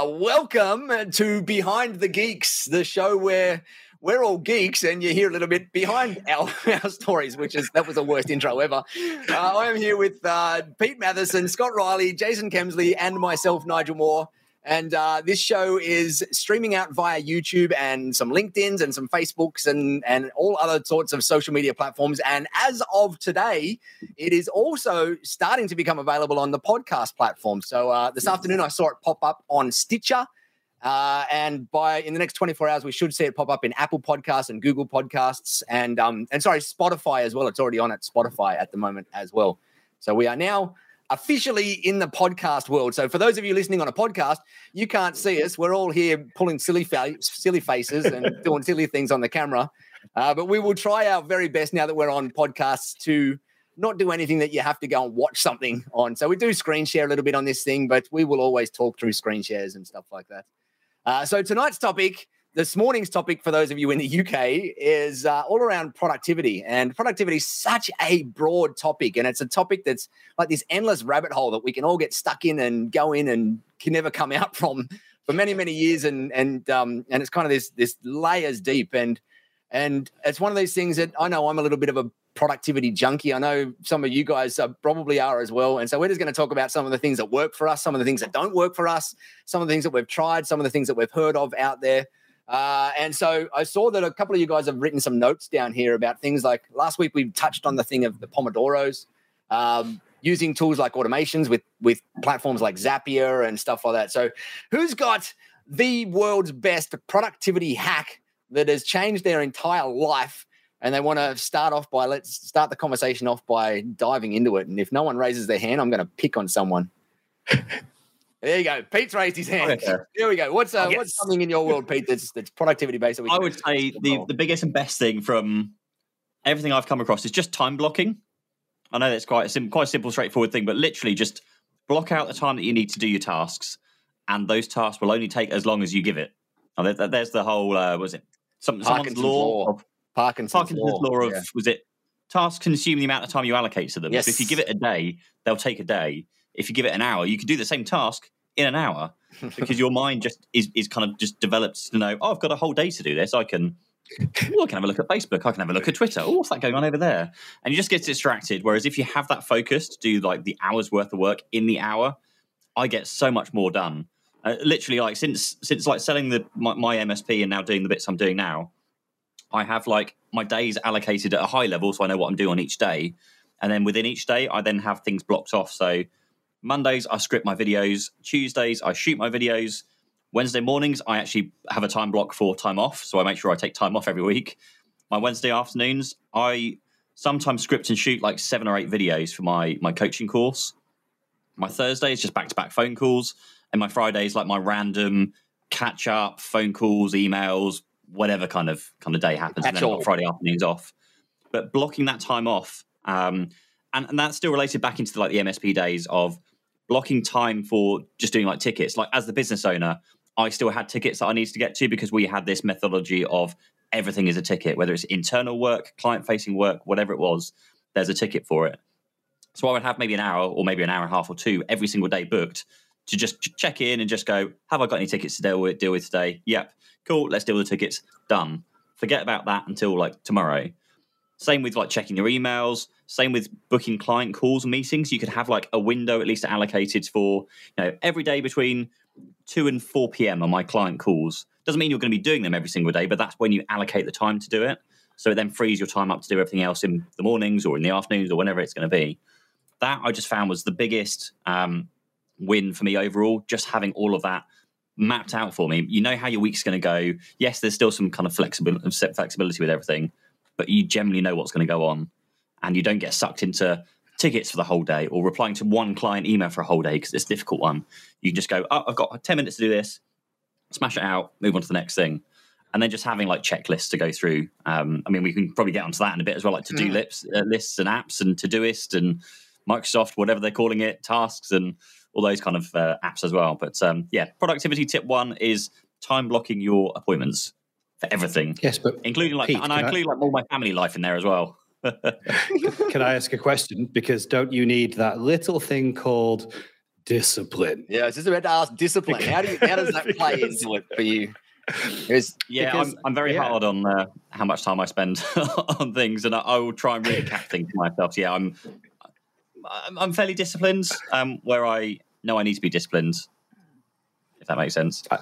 uh, welcome to Behind the Geeks, the show where we're all geeks and you hear a little bit behind our, our stories, which is that was the worst intro ever. Uh, I am here with uh, Pete Matheson, Scott Riley, Jason Kemsley, and myself, Nigel Moore. And uh, this show is streaming out via YouTube and some LinkedIn's and some Facebooks and, and all other sorts of social media platforms. And as of today, it is also starting to become available on the podcast platform. So uh, this afternoon, I saw it pop up on Stitcher. Uh, and by in the next 24 hours, we should see it pop up in Apple Podcasts and Google Podcasts and um, and sorry, Spotify as well. It's already on at Spotify at the moment as well. So we are now officially in the podcast world. So for those of you listening on a podcast, you can't see us. We're all here pulling silly fa- silly faces and doing silly things on the camera. Uh, but we will try our very best now that we're on podcasts to not do anything that you have to go and watch something on. So we do screen share a little bit on this thing, but we will always talk through screen shares and stuff like that. Uh, so tonight's topic this morning's topic for those of you in the UK is uh, all around productivity. And productivity is such a broad topic. And it's a topic that's like this endless rabbit hole that we can all get stuck in and go in and can never come out from for many, many years. And, and, um, and it's kind of this, this layers deep. And, and it's one of these things that I know I'm a little bit of a productivity junkie. I know some of you guys uh, probably are as well. And so we're just going to talk about some of the things that work for us, some of the things that don't work for us, some of the things that we've tried, some of the things that we've heard of out there. Uh, and so I saw that a couple of you guys have written some notes down here about things like last week we touched on the thing of the Pomodoros, um, using tools like automations with with platforms like Zapier and stuff like that. So, who's got the world's best productivity hack that has changed their entire life? And they want to start off by let's start the conversation off by diving into it. And if no one raises their hand, I'm going to pick on someone. There you go. Pete's raised his hand. Okay. Here we go. What's uh, what's something in your world, Pete, that's that's productivity based? That I would say the, the biggest and best thing from everything I've come across is just time blocking. I know that's quite a sim- quite a simple, straightforward thing, but literally just block out the time that you need to do your tasks, and those tasks will only take as long as you give it. Oh, there, there's the whole uh, was it some, someone's law, law. Of, Parkinson's, Parkinson's law, law of yeah. was it tasks consume the amount of time you allocate to them. Yes. So if you give it a day, they'll take a day if you give it an hour, you can do the same task in an hour because your mind just is, is kind of just developed to know, oh, I've got a whole day to do this. I can, oh, I can have a look at Facebook. I can have a look at Twitter. Oh, what's that going on over there? And you just get distracted. Whereas if you have that focus to do like the hour's worth of work in the hour, I get so much more done. Uh, literally, like since since like selling the my, my MSP and now doing the bits I'm doing now, I have like my days allocated at a high level, so I know what I'm doing on each day. And then within each day, I then have things blocked off. So Mondays, I script my videos. Tuesdays, I shoot my videos. Wednesday mornings, I actually have a time block for time off. So I make sure I take time off every week. My Wednesday afternoons, I sometimes script and shoot like seven or eight videos for my, my coaching course. My Thursday is just back to back phone calls. And my Fridays, like my random catch up, phone calls, emails, whatever kind of kind of day happens. and then I've got Friday afternoons off. But blocking that time off, um, and, and that's still related back into the, like the MSP days of blocking time for just doing like tickets. Like as the business owner, I still had tickets that I needed to get to because we had this methodology of everything is a ticket, whether it's internal work, client facing work, whatever it was, there's a ticket for it. So I would have maybe an hour or maybe an hour and a half or two every single day booked to just check in and just go, have I got any tickets to deal with, deal with today? Yep. Cool. Let's deal with the tickets. Done. Forget about that until like tomorrow. Same with like checking your emails. Same with booking client calls and meetings. You could have like a window at least allocated for you know every day between two and four p.m. on my client calls. Doesn't mean you're going to be doing them every single day, but that's when you allocate the time to do it. So it then frees your time up to do everything else in the mornings or in the afternoons or whenever it's going to be. That I just found was the biggest um, win for me overall. Just having all of that mapped out for me. You know how your week's going to go. Yes, there's still some kind of flexibility, flexibility with everything, but you generally know what's going to go on and you don't get sucked into tickets for the whole day or replying to one client email for a whole day because it's a difficult one. You just go, oh, I've got 10 minutes to do this, smash it out, move on to the next thing. And then just having like checklists to go through. Um, I mean, we can probably get onto that in a bit as well, like to do mm. lists, uh, lists and apps and Todoist and Microsoft, whatever they're calling it, tasks and all those kind of uh, apps as well. But um, yeah, productivity tip one is time blocking your appointments for everything. Yes, but including like, Pete, and I include I... like all my family life in there as well. Can I ask a question? Because don't you need that little thing called discipline. Yeah, I was just about to ask discipline. How do you, how does that play into it for you? It's, yeah, because, I'm, I'm, very yeah. hard on uh, how much time I spend on things, and I, I, will try and really cap things for myself. So yeah, I'm I'm fairly disciplined. Um, where I know I need to be disciplined, if that makes sense. Uh,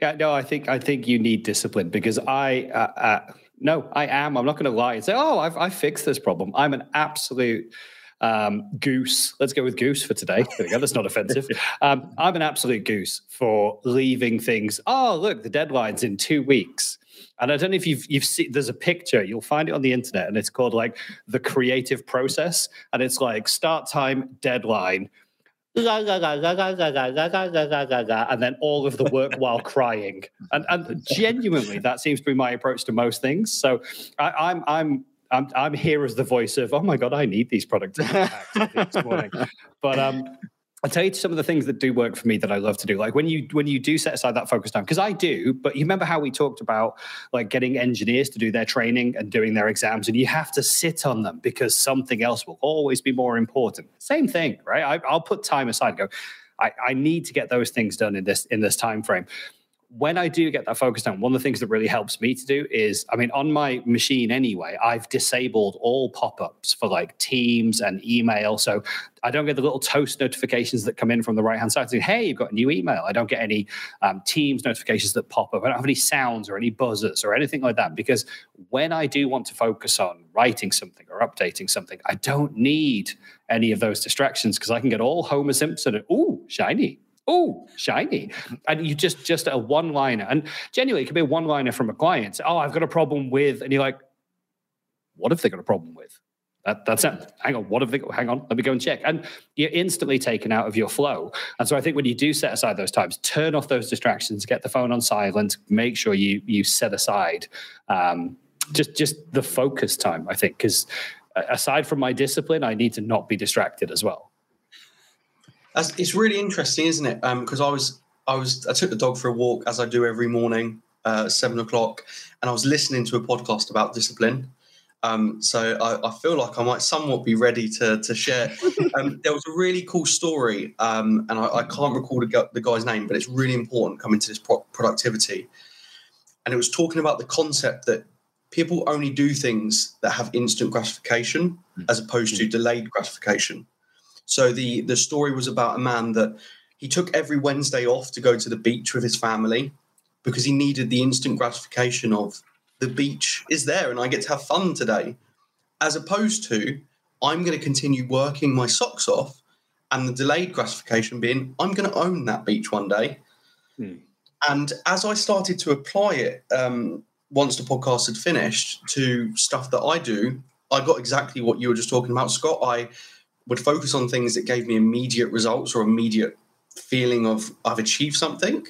yeah, no, I think I think you need discipline because I uh, uh, no, I am. I'm not going to lie and say, oh, I've I fixed this problem. I'm an absolute um, goose. Let's go with goose for today. There we go. That's not offensive. Um, I'm an absolute goose for leaving things. Oh, look, the deadline's in two weeks. And I don't know if you've you've seen. There's a picture. You'll find it on the internet, and it's called like the creative process. And it's like start time, deadline, and then all of the work while crying. And, and genuinely, that seems to be my approach to most things. So I, I'm I'm I'm I'm here as the voice of oh my god, I need these products this morning. But um, I'll tell you some of the things that do work for me that I love to do. Like when you when you do set aside that focus time, because I do, but you remember how we talked about like getting engineers to do their training and doing their exams, and you have to sit on them because something else will always be more important. Same thing, right? I, will put time aside. go, I, I need to get those things done in this in this time frame when I do get that focused on, one of the things that really helps me to do is, I mean, on my machine anyway, I've disabled all pop ups for like Teams and email. So I don't get the little toast notifications that come in from the right hand side saying, hey, you've got a new email. I don't get any um, Teams notifications that pop up. I don't have any sounds or any buzzers or anything like that. Because when I do want to focus on writing something or updating something, I don't need any of those distractions because I can get all Homer Simpson and, ooh, shiny oh shiny and you just just a one liner and genuinely it could be a one liner from a client oh i've got a problem with and you're like what have they got a problem with that, that's it. Hang on, what have they? got? Hang on, let me go and check. And you're instantly taken out of your flow. And so I think when you do set aside those times, turn off those distractions, get the phone on silent, make sure you you set aside um, just just the focus time. I think because aside from my discipline, I need to not be distracted as well. It's really interesting, isn't it? Because um, I was I was I took the dog for a walk as I do every morning, uh, seven o'clock, and I was listening to a podcast about discipline. Um, so I, I, feel like I might somewhat be ready to to share. Um, there was a really cool story, um, and I, I, can't recall the, the, guy's name, but it's really important coming to this pro- productivity. And it was talking about the concept that people only do things that have instant gratification mm. as opposed to delayed gratification. So the the story was about a man that he took every Wednesday off to go to the beach with his family because he needed the instant gratification of the beach is there and I get to have fun today, as opposed to I'm going to continue working my socks off and the delayed gratification being I'm going to own that beach one day. Hmm. And as I started to apply it, um, once the podcast had finished, to stuff that I do, I got exactly what you were just talking about, Scott. I would focus on things that gave me immediate results or immediate feeling of I've achieved something.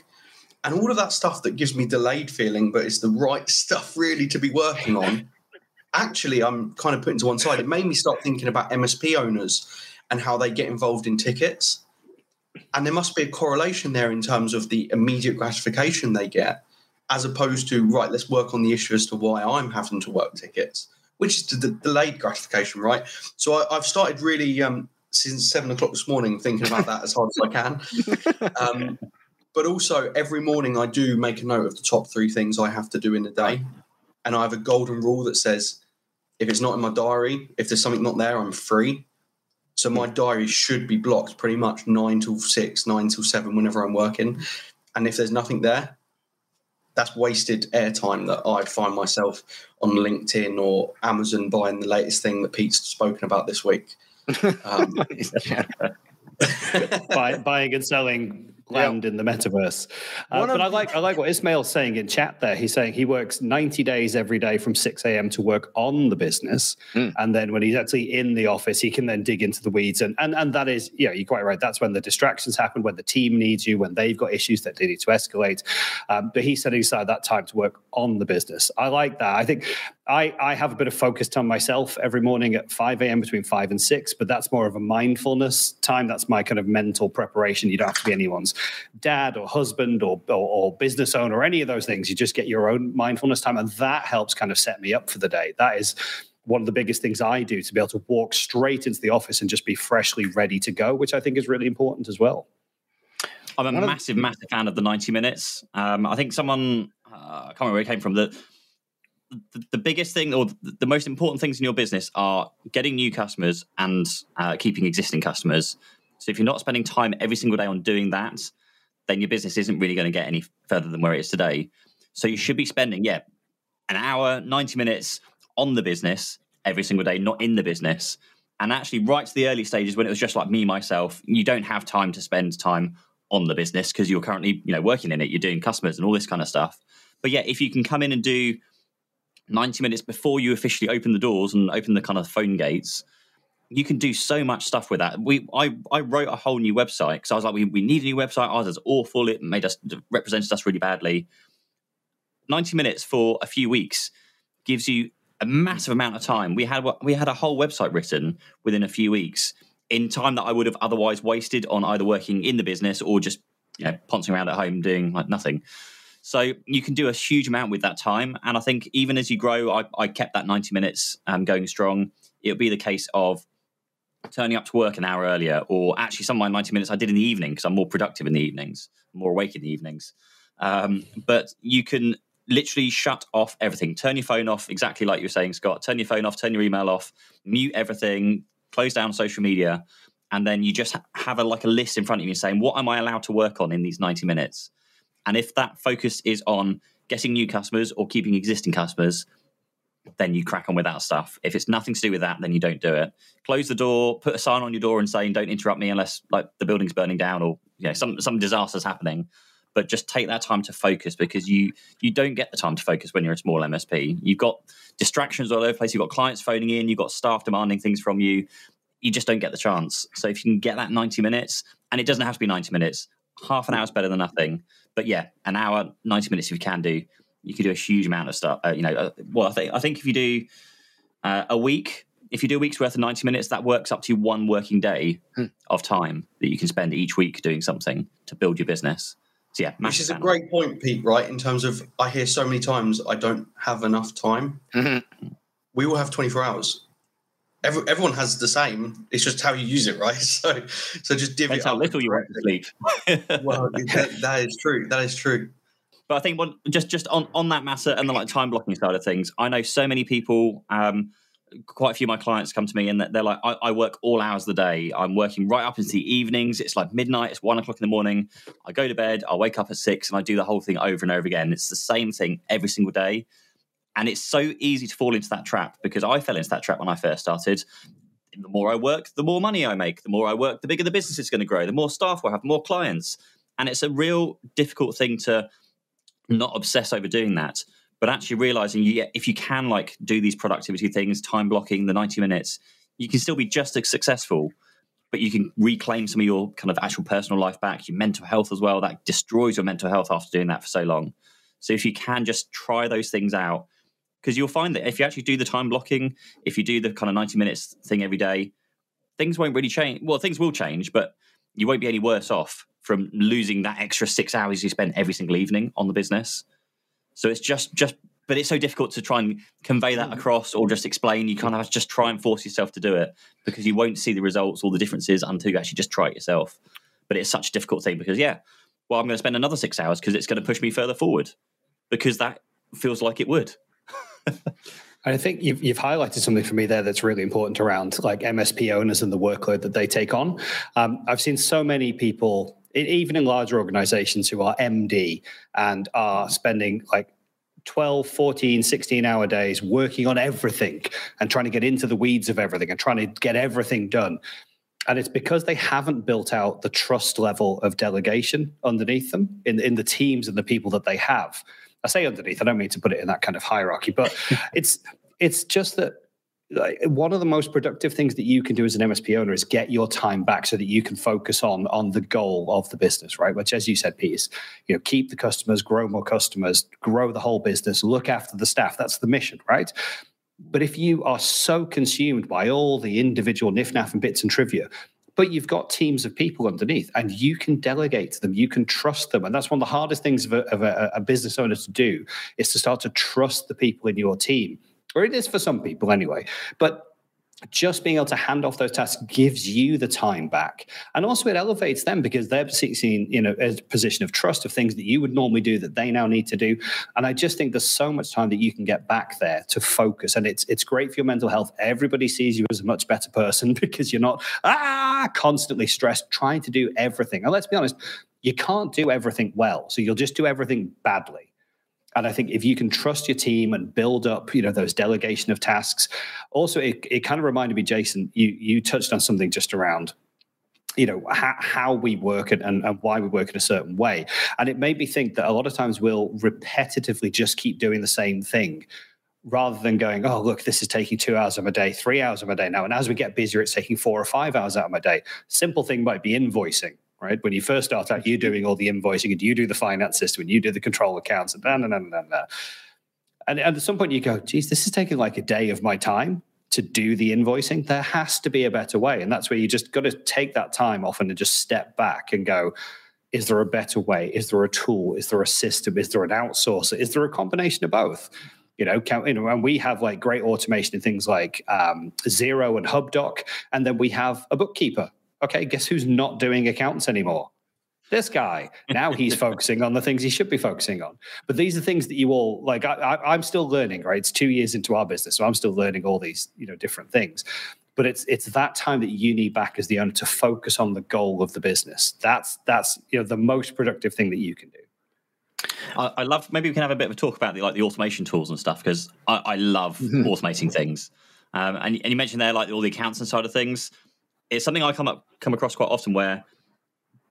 And all of that stuff that gives me delayed feeling, but it's the right stuff really to be working on. Actually, I'm kind of putting to one side. It made me start thinking about MSP owners and how they get involved in tickets. And there must be a correlation there in terms of the immediate gratification they get, as opposed to, right, let's work on the issue as to why I'm having to work tickets which is the delayed gratification, right? So I, have started really um, since seven o'clock this morning thinking about that as hard as I can. Um, but also every morning I do make a note of the top three things I have to do in a day, and I have a golden rule that says if it's not in my diary, if there's something not there, I'm free. So my diary should be blocked pretty much nine till six, nine till seven, whenever I'm working. And if there's nothing there, that's wasted airtime that I'd find myself on LinkedIn or Amazon buying the latest thing that Pete's spoken about this week. Um, Buy, buying and selling land in the metaverse. Uh, but I like I like what Ismail's saying in chat there. He's saying he works 90 days every day from 6 a.m. to work on the business. Mm. And then when he's actually in the office, he can then dig into the weeds. And and, and that is, yeah, you're quite right. That's when the distractions happen, when the team needs you, when they've got issues that they need to escalate. Um, but he's setting aside that time to work on the business. I like that. I think I, I have a bit of focus time myself every morning at 5 a.m. between 5 and 6, but that's more of a mindfulness time. That's my kind of mental preparation. You don't have to be anyone's dad or husband or, or, or business owner or any of those things. You just get your own mindfulness time. And that helps kind of set me up for the day. That is one of the biggest things I do to be able to walk straight into the office and just be freshly ready to go, which I think is really important as well. I'm a one massive, of- massive fan of the 90 minutes. Um, I think someone, uh, I can't remember where it came from, the, the, the biggest thing or the, most important things in your business are getting new customers and uh, keeping existing customers. So if you're not spending time every single day on doing that, then your business isn't really going to get any further than where it is today. So you should be spending, yeah, an hour, 90 minutes on the business every single day, not in the business. And actually, right to the early stages when it was just like me, myself, you don't have time to spend time on the business because you're currently, you know, working in it, you're doing customers and all this kind of stuff. But yeah, if you can come in and do 90 minutes before you officially open the doors and open the kind of phone gates, you can do so much stuff with that. We I, I wrote a whole new website because I was like, we, we need a new website. Ours is awful. It made us represented us really badly. 90 minutes for a few weeks gives you a massive amount of time. We had we had a whole website written within a few weeks in time that I would have otherwise wasted on either working in the business or just you know poncing around at home doing like nothing. So you can do a huge amount with that time, and I think even as you grow, I, I kept that ninety minutes um, going strong. It'll be the case of turning up to work an hour earlier, or actually some of my ninety minutes I did in the evening because I'm more productive in the evenings, more awake in the evenings. Um, but you can literally shut off everything. Turn your phone off, exactly like you were saying, Scott. Turn your phone off, turn your email off, mute everything, close down social media, and then you just have a like a list in front of you saying, what am I allowed to work on in these 90 minutes? And if that focus is on getting new customers or keeping existing customers, then you crack on with that stuff. If it's nothing to do with that, then you don't do it. Close the door, put a sign on your door and saying, "Don't interrupt me unless like the building's burning down or you know some some disaster's happening." but just take that time to focus because you you don't get the time to focus when you're a small MSP. You've got distractions all over the place. You've got clients phoning in. You've got staff demanding things from you. You just don't get the chance. So if you can get that 90 minutes, and it doesn't have to be 90 minutes, half an hour is better than nothing. But yeah, an hour, 90 minutes if you can do, you can do a huge amount of stuff. Uh, you know, uh, well, I think I think if you do uh, a week, if you do a week's worth of 90 minutes, that works up to one working day hmm. of time that you can spend each week doing something to build your business. So yeah, which is a great point, Pete. Right, in terms of I hear so many times I don't have enough time. Mm-hmm. We all have twenty four hours. Every, everyone has the same. It's just how you use it, right? So, so just divvy That's how little you want to sleep. well, that, that is true. That is true. But I think just just on on that matter and the like time blocking side of things, I know so many people. Um, quite a few of my clients come to me and they're like, I, I, work all hours of the day. I'm working right up into the evenings. It's like midnight. It's one o'clock in the morning. I go to bed. I wake up at six and I do the whole thing over and over again. It's the same thing every single day. And it's so easy to fall into that trap because I fell into that trap when I first started. The more I work, the more money I make. The more I work, the bigger the business is going to grow. The more staff we'll have, more clients. And it's a real difficult thing to not obsess over doing that but actually realizing you, if you can like do these productivity things, time blocking the 90 minutes, you can still be just as successful, but you can reclaim some of your kind of actual personal life back, your mental health as well. That destroys your mental health after doing that for so long. So if you can just try those things out, because you'll find that if you actually do the time blocking, if you do the kind of 90 minutes thing every day, things won't really change. Well, things will change, but you won't be any worse off from losing that extra six hours you spend every single evening on the business. So it's just just but it's so difficult to try and convey that mm. across or just explain. You kind of just try and force yourself to do it because you won't see the results or the differences until you actually just try it yourself. But it's such a difficult thing because yeah, well, I'm going to spend another six hours because it's going to push me further forward because that feels like it would. I think you've, you've highlighted something for me there that's really important around like MSP owners and the workload that they take on. Um, I've seen so many people even in larger organizations who are MD and are spending like 12, 14, 16 hour days working on everything and trying to get into the weeds of everything and trying to get everything done. And it's because they haven't built out the trust level of delegation underneath them in, in the teams and the people that they have. I say underneath, I don't mean to put it in that kind of hierarchy, but it's it's just that like, one of the most productive things that you can do as an MSP owner is get your time back so that you can focus on on the goal of the business, right? Which, as you said, Pete, is you know keep the customers, grow more customers, grow the whole business, look after the staff. That's the mission, right? But if you are so consumed by all the individual niff-naff and bits and trivia, but you've got teams of people underneath and you can delegate to them. You can trust them. And that's one of the hardest things of a, of a, a business owner to do is to start to trust the people in your team. Or it is for some people anyway. But just being able to hand off those tasks gives you the time back. And also it elevates them because they're seen you know a position of trust of things that you would normally do that they now need to do. And i just think there's so much time that you can get back there to focus. And it's it's great for your mental health. Everybody sees you as a much better person because you're not ah constantly stressed trying to do everything. And let's be honest you can't do everything well. So you'll just do everything badly and I think if you can trust your team and build up, you know, those delegation of tasks. Also, it, it kind of reminded me, Jason, you you touched on something just around you know how, how we work and, and, and, why we work in a certain way. And it made me think that a lot of times we'll repetitively just keep doing the same thing rather than going oh look this is taking two hours of my day three hours of my day now. And as we get busier it's taking four or five hours out of my day. Simple thing might be invoicing right? When you first start out, you're doing all the invoicing and you do the finance system and you do the control accounts and blah. And, and at some point you go, geez, this is taking like a day of my time to do the invoicing. There has to be a better way. And that's where you just got to take that time off and just step back and go, is there a better way? Is there a tool? Is there a system? Is there an outsourcer? Is there a combination of both? You know, you know, and we have like great automation in things like um, Xero and HubDoc, and then we have a bookkeeper okay, guess who's not doing accounts anymore? This guy. Now he's focusing on the things he should be focusing on. But these are things that you all like. I, am still learning, right? It's two years into our business, so I'm still learning all these, you know, different things. But it's it's that time that you need back as the owner to focus on the goal of the business. That's that's you know the most productive thing that you can do. I, I love. Maybe we can have a bit of a talk about the like the automation tools and stuff because I, I, love automating things. Um, and, and you mentioned there like all the accounts and side of things it's something I come up come across quite often where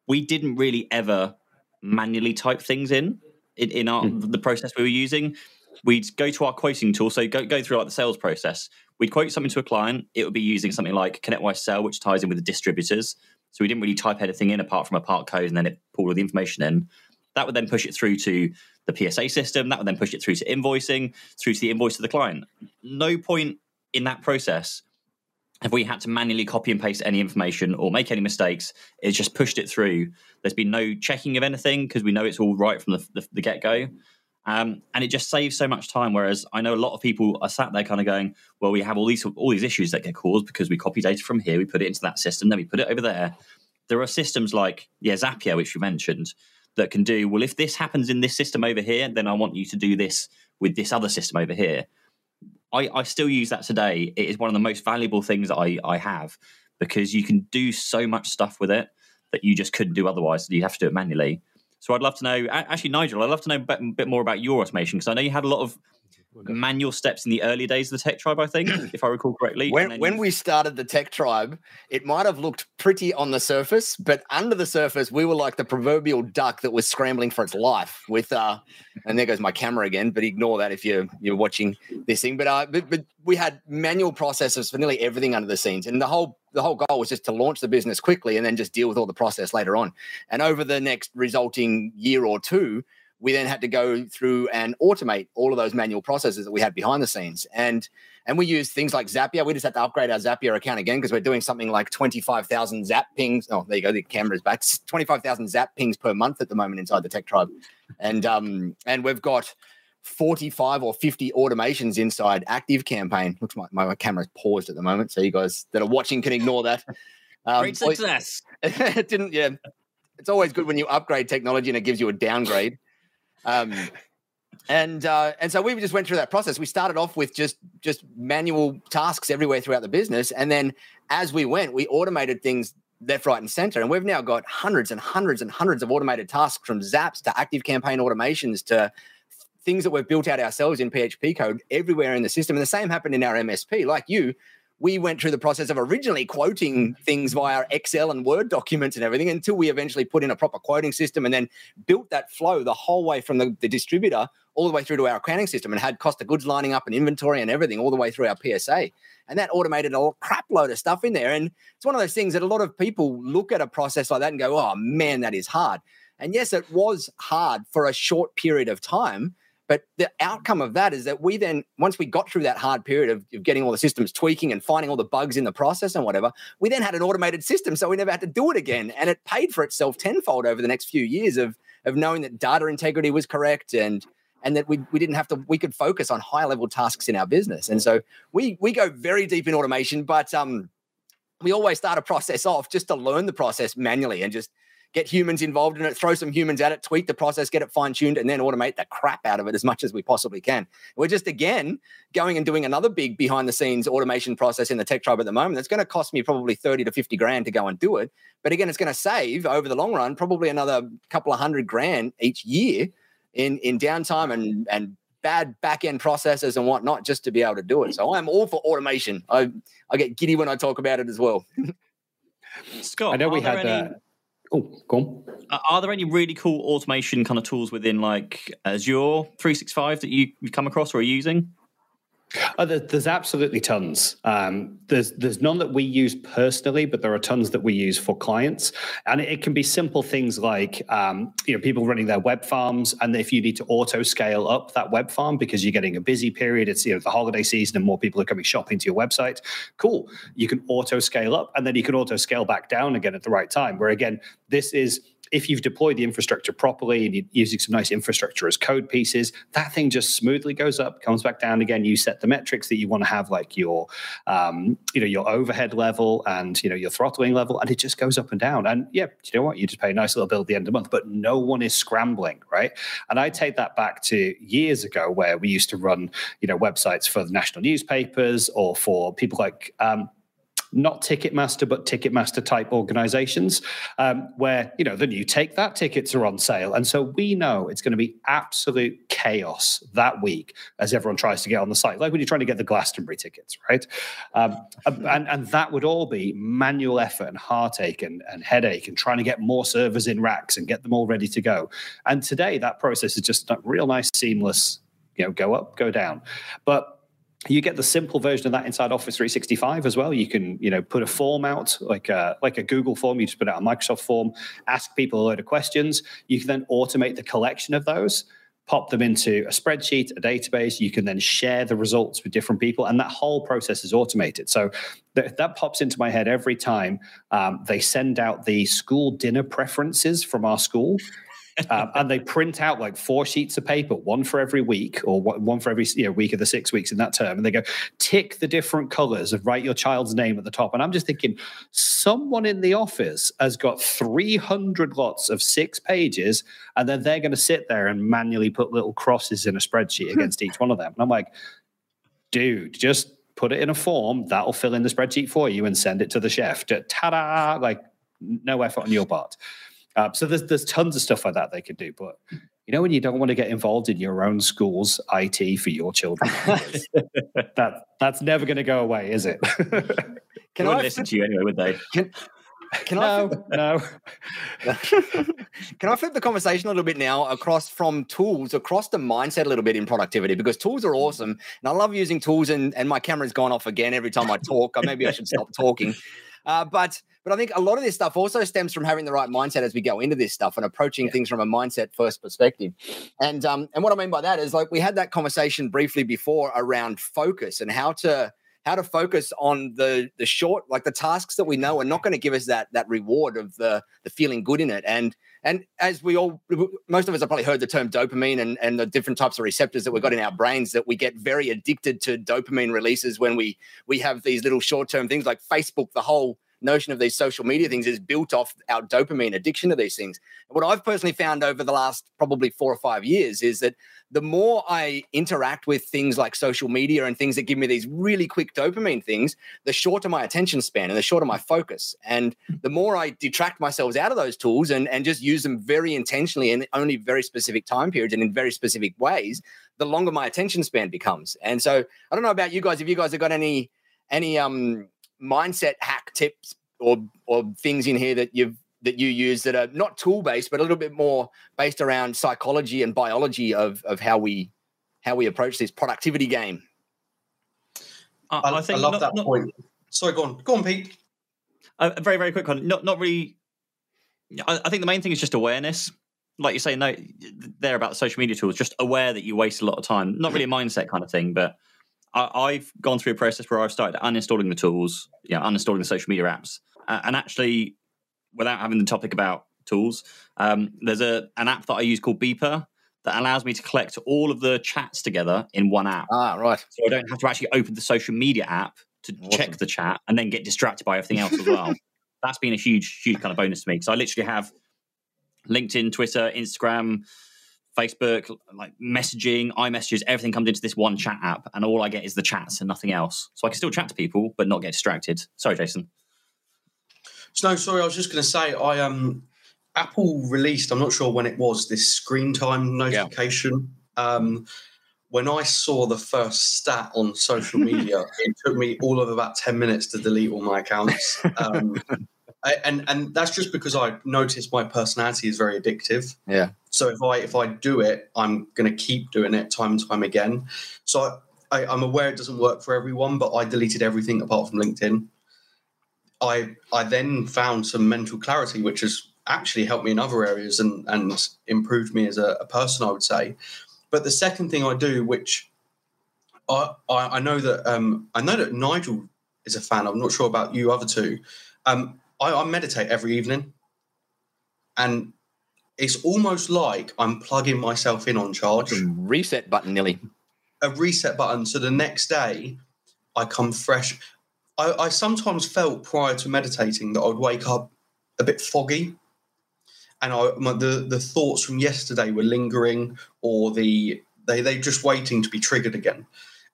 we didn't really ever manually type things in in, in our mm. the process we were using. We'd go to our quoting tool, so go go through like the sales process. We'd quote something to a client. It would be using something like ConnectWise Sell, which ties in with the distributors. So we didn't really type anything in apart from a part code, and then it pulled all the information in. That would then push it through to the PSA system. That would then push it through to invoicing, through to the invoice of the client. No point in that process if we had to manually copy and paste any information or make any mistakes, it's just pushed it through. There's been no checking of anything because we know it's all right from the, the, the get go. Um, and it just saves so much time. Whereas I know a lot of people are sat there kind of going, well, we have all these all these issues that get caused because we copy data from here, we put it into that system, then we put it over there. There are systems like yeah, Zapier, which you mentioned, that can do well. If this happens in this system over here, then I want you to do this with this other system over here. I, I still use that today. It is one of the most valuable things that I, I have because you can do so much stuff with it that you just couldn't do otherwise. You have to do it manually. So I'd love to know, actually, Nigel, I'd love to know a bit more about your automation because I know you had a lot of manual steps in the early days of the Tech Tribe, I think, if I recall correctly. When, when we started the Tech Tribe, it might have looked pretty on the surface, but under the surface, we were like the proverbial duck that was scrambling for its life. With uh, and there goes my camera again, but ignore that if you're you're watching this thing. But uh, but, but we had manual processes for nearly everything under the scenes, and the whole the whole goal was just to launch the business quickly and then just deal with all the process later on. And over the next resulting year or two, we then had to go through and automate all of those manual processes that we had behind the scenes. And and we use things like Zapier. We just had to upgrade our Zapier account again because we're doing something like 25,000 Zap pings. Oh, there you go. The camera's back. 25,000 Zap pings per month at the moment inside the Tech Tribe. And um and we've got 45 or 50 automations inside Active Campaign. Looks like my, my camera's paused at the moment. So you guys that are watching can ignore that. Um, Great success. it didn't, yeah. It's always good when you upgrade technology and it gives you a downgrade. Um, and uh, and so we just went through that process. We started off with just just manual tasks everywhere throughout the business, and then as we went, we automated things left, right, and center. And we've now got hundreds and hundreds and hundreds of automated tasks from Zaps to Active Campaign automations to things that we've built out ourselves in PHP code everywhere in the system. And the same happened in our MSP. Like you, we went through the process of originally quoting things via Excel and Word documents and everything until we eventually put in a proper quoting system and then built that flow the whole way from the, the distributor all the way through to our accounting system and had cost of goods lining up and inventory and everything all the way through our PSA. And that automated a crap load of stuff in there. And it's one of those things that a lot of people look at a process like that and go, oh man, that is hard. And yes, it was hard for a short period of time but the outcome of that is that we then, once we got through that hard period of, of, getting all the systems tweaking and finding all the bugs in the process and whatever, we then had an automated system. So we never had to do it again. And it paid for itself tenfold over the next few years of, of knowing that data integrity was correct and and that we, we didn't have to we could focus on high level tasks in our business and so we we go very deep in automation but um we always start a process off just to learn the process manually and just get humans involved in it, throw some humans at it, tweak the process, get it fine tuned, and then automate the crap out of it as much as we possibly can. We're just again going and doing another big behind the scenes automation process in the tech tribe at the moment. That's going to cost me probably 30 to 50 grand to go and do it. But again, it's going to save over the long run probably another couple of hundred grand each year in, in downtime and, and bad back end processes and whatnot just to be able to do it. So I'm all for automation. I, I get giddy when I talk about it as well. Scott, I know we had. Any... Uh, Uh, Oh, go on. Are there any really cool automation kind of tools within like Azure 365 that you, you've come across or are using? Oh, there's absolutely tons. Um, there's there's none that we use personally, but there are tons that we use for clients, and it, it can be simple things like um, you know people running their web farms, and if you need to auto scale up that web farm because you're getting a busy period, it's you know the holiday season and more people are coming shopping to your website. Cool, you can auto scale up, and then you can auto scale back down again at the right time. Where again, this is if you've deployed the infrastructure properly and you're using some nice infrastructure as code pieces, that thing just smoothly goes up, comes back down again. You set the metrics that you want to have, like your, um, you know, your overhead level and you know your throttling level, and it just goes up and down. And yeah, you know what? You just pay a nice little bill at the end of the month, but no one is scrambling, right? And I take that back to years ago where we used to run, you know, websites for the national newspapers or for people like um, not Ticketmaster, but Ticketmaster type organizations, um, where, you know, the new Take That tickets are on sale. And so we know it's going to be absolute chaos that week as everyone tries to get on the site, like when you're trying to get the Glastonbury tickets, right? Um, and, and that would all be manual effort and heartache and, and headache and trying to get more servers in racks and get them all ready to go. And today, that process is just a real nice, seamless, you know, go up, go down. But you get the simple version of that inside Office 365 as well. You can, you know, put a form out like a, like a Google form. You just put out a Microsoft form, ask people a load of questions. You can then automate the collection of those, pop them into a spreadsheet, a database. You can then share the results with different people, and that whole process is automated. So th- that pops into my head every time um, they send out the school dinner preferences from our school um, and they print out like four sheets of paper, one for every week or one for every you know, week of the six weeks in that term. And they go, tick the different colors and write your child's name at the top. And I'm just thinking, someone in the office has got 300 lots of six pages, and then they're going to sit there and manually put little crosses in a spreadsheet against each one of them. And I'm like, dude, just put it in a form that'll fill in the spreadsheet for you and send it to the chef. Ta da! Like, no effort on your part. Uh, so there's there's tons of stuff like that they could do, but you know when you don't want to get involved in your own school's IT for your children, that that's never going to go away, is it? Can I listen to you anyway? Would they? Can, can no, I no. can I flip the conversation a little bit now across from tools across the mindset a little bit in productivity because tools are awesome and I love using tools and and my camera's gone off again every time I talk. Maybe I should stop talking. Uh, but but I think a lot of this stuff also stems from having the right mindset as we go into this stuff and approaching yeah. things from a mindset first perspective. And um, and what I mean by that is like we had that conversation briefly before around focus and how to how to focus on the the short like the tasks that we know are not going to give us that that reward of the the feeling good in it and and as we all most of us have probably heard the term dopamine and and the different types of receptors that we've got in our brains that we get very addicted to dopamine releases when we we have these little short term things like facebook the whole notion of these social media things is built off our dopamine addiction to these things. What I've personally found over the last probably four or five years is that the more I interact with things like social media and things that give me these really quick dopamine things, the shorter my attention span and the shorter my focus. And the more I detract myself out of those tools and, and just use them very intentionally in only very specific time periods and in very specific ways, the longer my attention span becomes. And so I don't know about you guys, if you guys have got any any um mindset hack tips or or things in here that you've that you use that are not tool based, but a little bit more based around psychology and biology of of how we how we approach this productivity game. I, I, I love not, that not, point. Sorry, go on, go on, Pete. A very very quick one. Not not really. I, I think the main thing is just awareness. Like you say, no, they're about the social media tools. Just aware that you waste a lot of time. Not really a mindset kind of thing, but I, have gone through a process where I've started uninstalling the tools, yeah, uninstalling the social media apps, uh, and actually, without having the topic about tools, um, there's a an app that I use called Beeper that allows me to collect all of the chats together in one app. Ah, right. So I don't have to actually open the social media app to awesome. check the chat and then get distracted by everything else as well. That's been a huge, huge kind of bonus to me. So I literally have LinkedIn, Twitter, Instagram, Facebook, like messaging, iMessages, everything comes into this one chat app, and all I get is the chats and nothing else. So I can still chat to people, but not get distracted. Sorry, Jason. No, sorry, I was just going to say I um Apple released. I'm not sure when it was this screen time notification. Yeah. Um, when I saw the first stat on social media, it took me all of about ten minutes to delete all my accounts. Um, I, and and that's just because I noticed my personality is very addictive. Yeah. So if I if I do it, I'm going to keep doing it time and time again. So I, I'm aware it doesn't work for everyone, but I deleted everything apart from LinkedIn. I I then found some mental clarity, which has actually helped me in other areas and and improved me as a, a person. I would say. But the second thing I do, which I I, I know that um, I know that Nigel is a fan. I'm not sure about you other two. Um, I, I meditate every evening, and it's almost like I'm plugging myself in on charge. reset button, nearly. A reset button. So the next day, I come fresh. I, I sometimes felt prior to meditating that I'd wake up a bit foggy, and I, my, the the thoughts from yesterday were lingering, or the they they just waiting to be triggered again.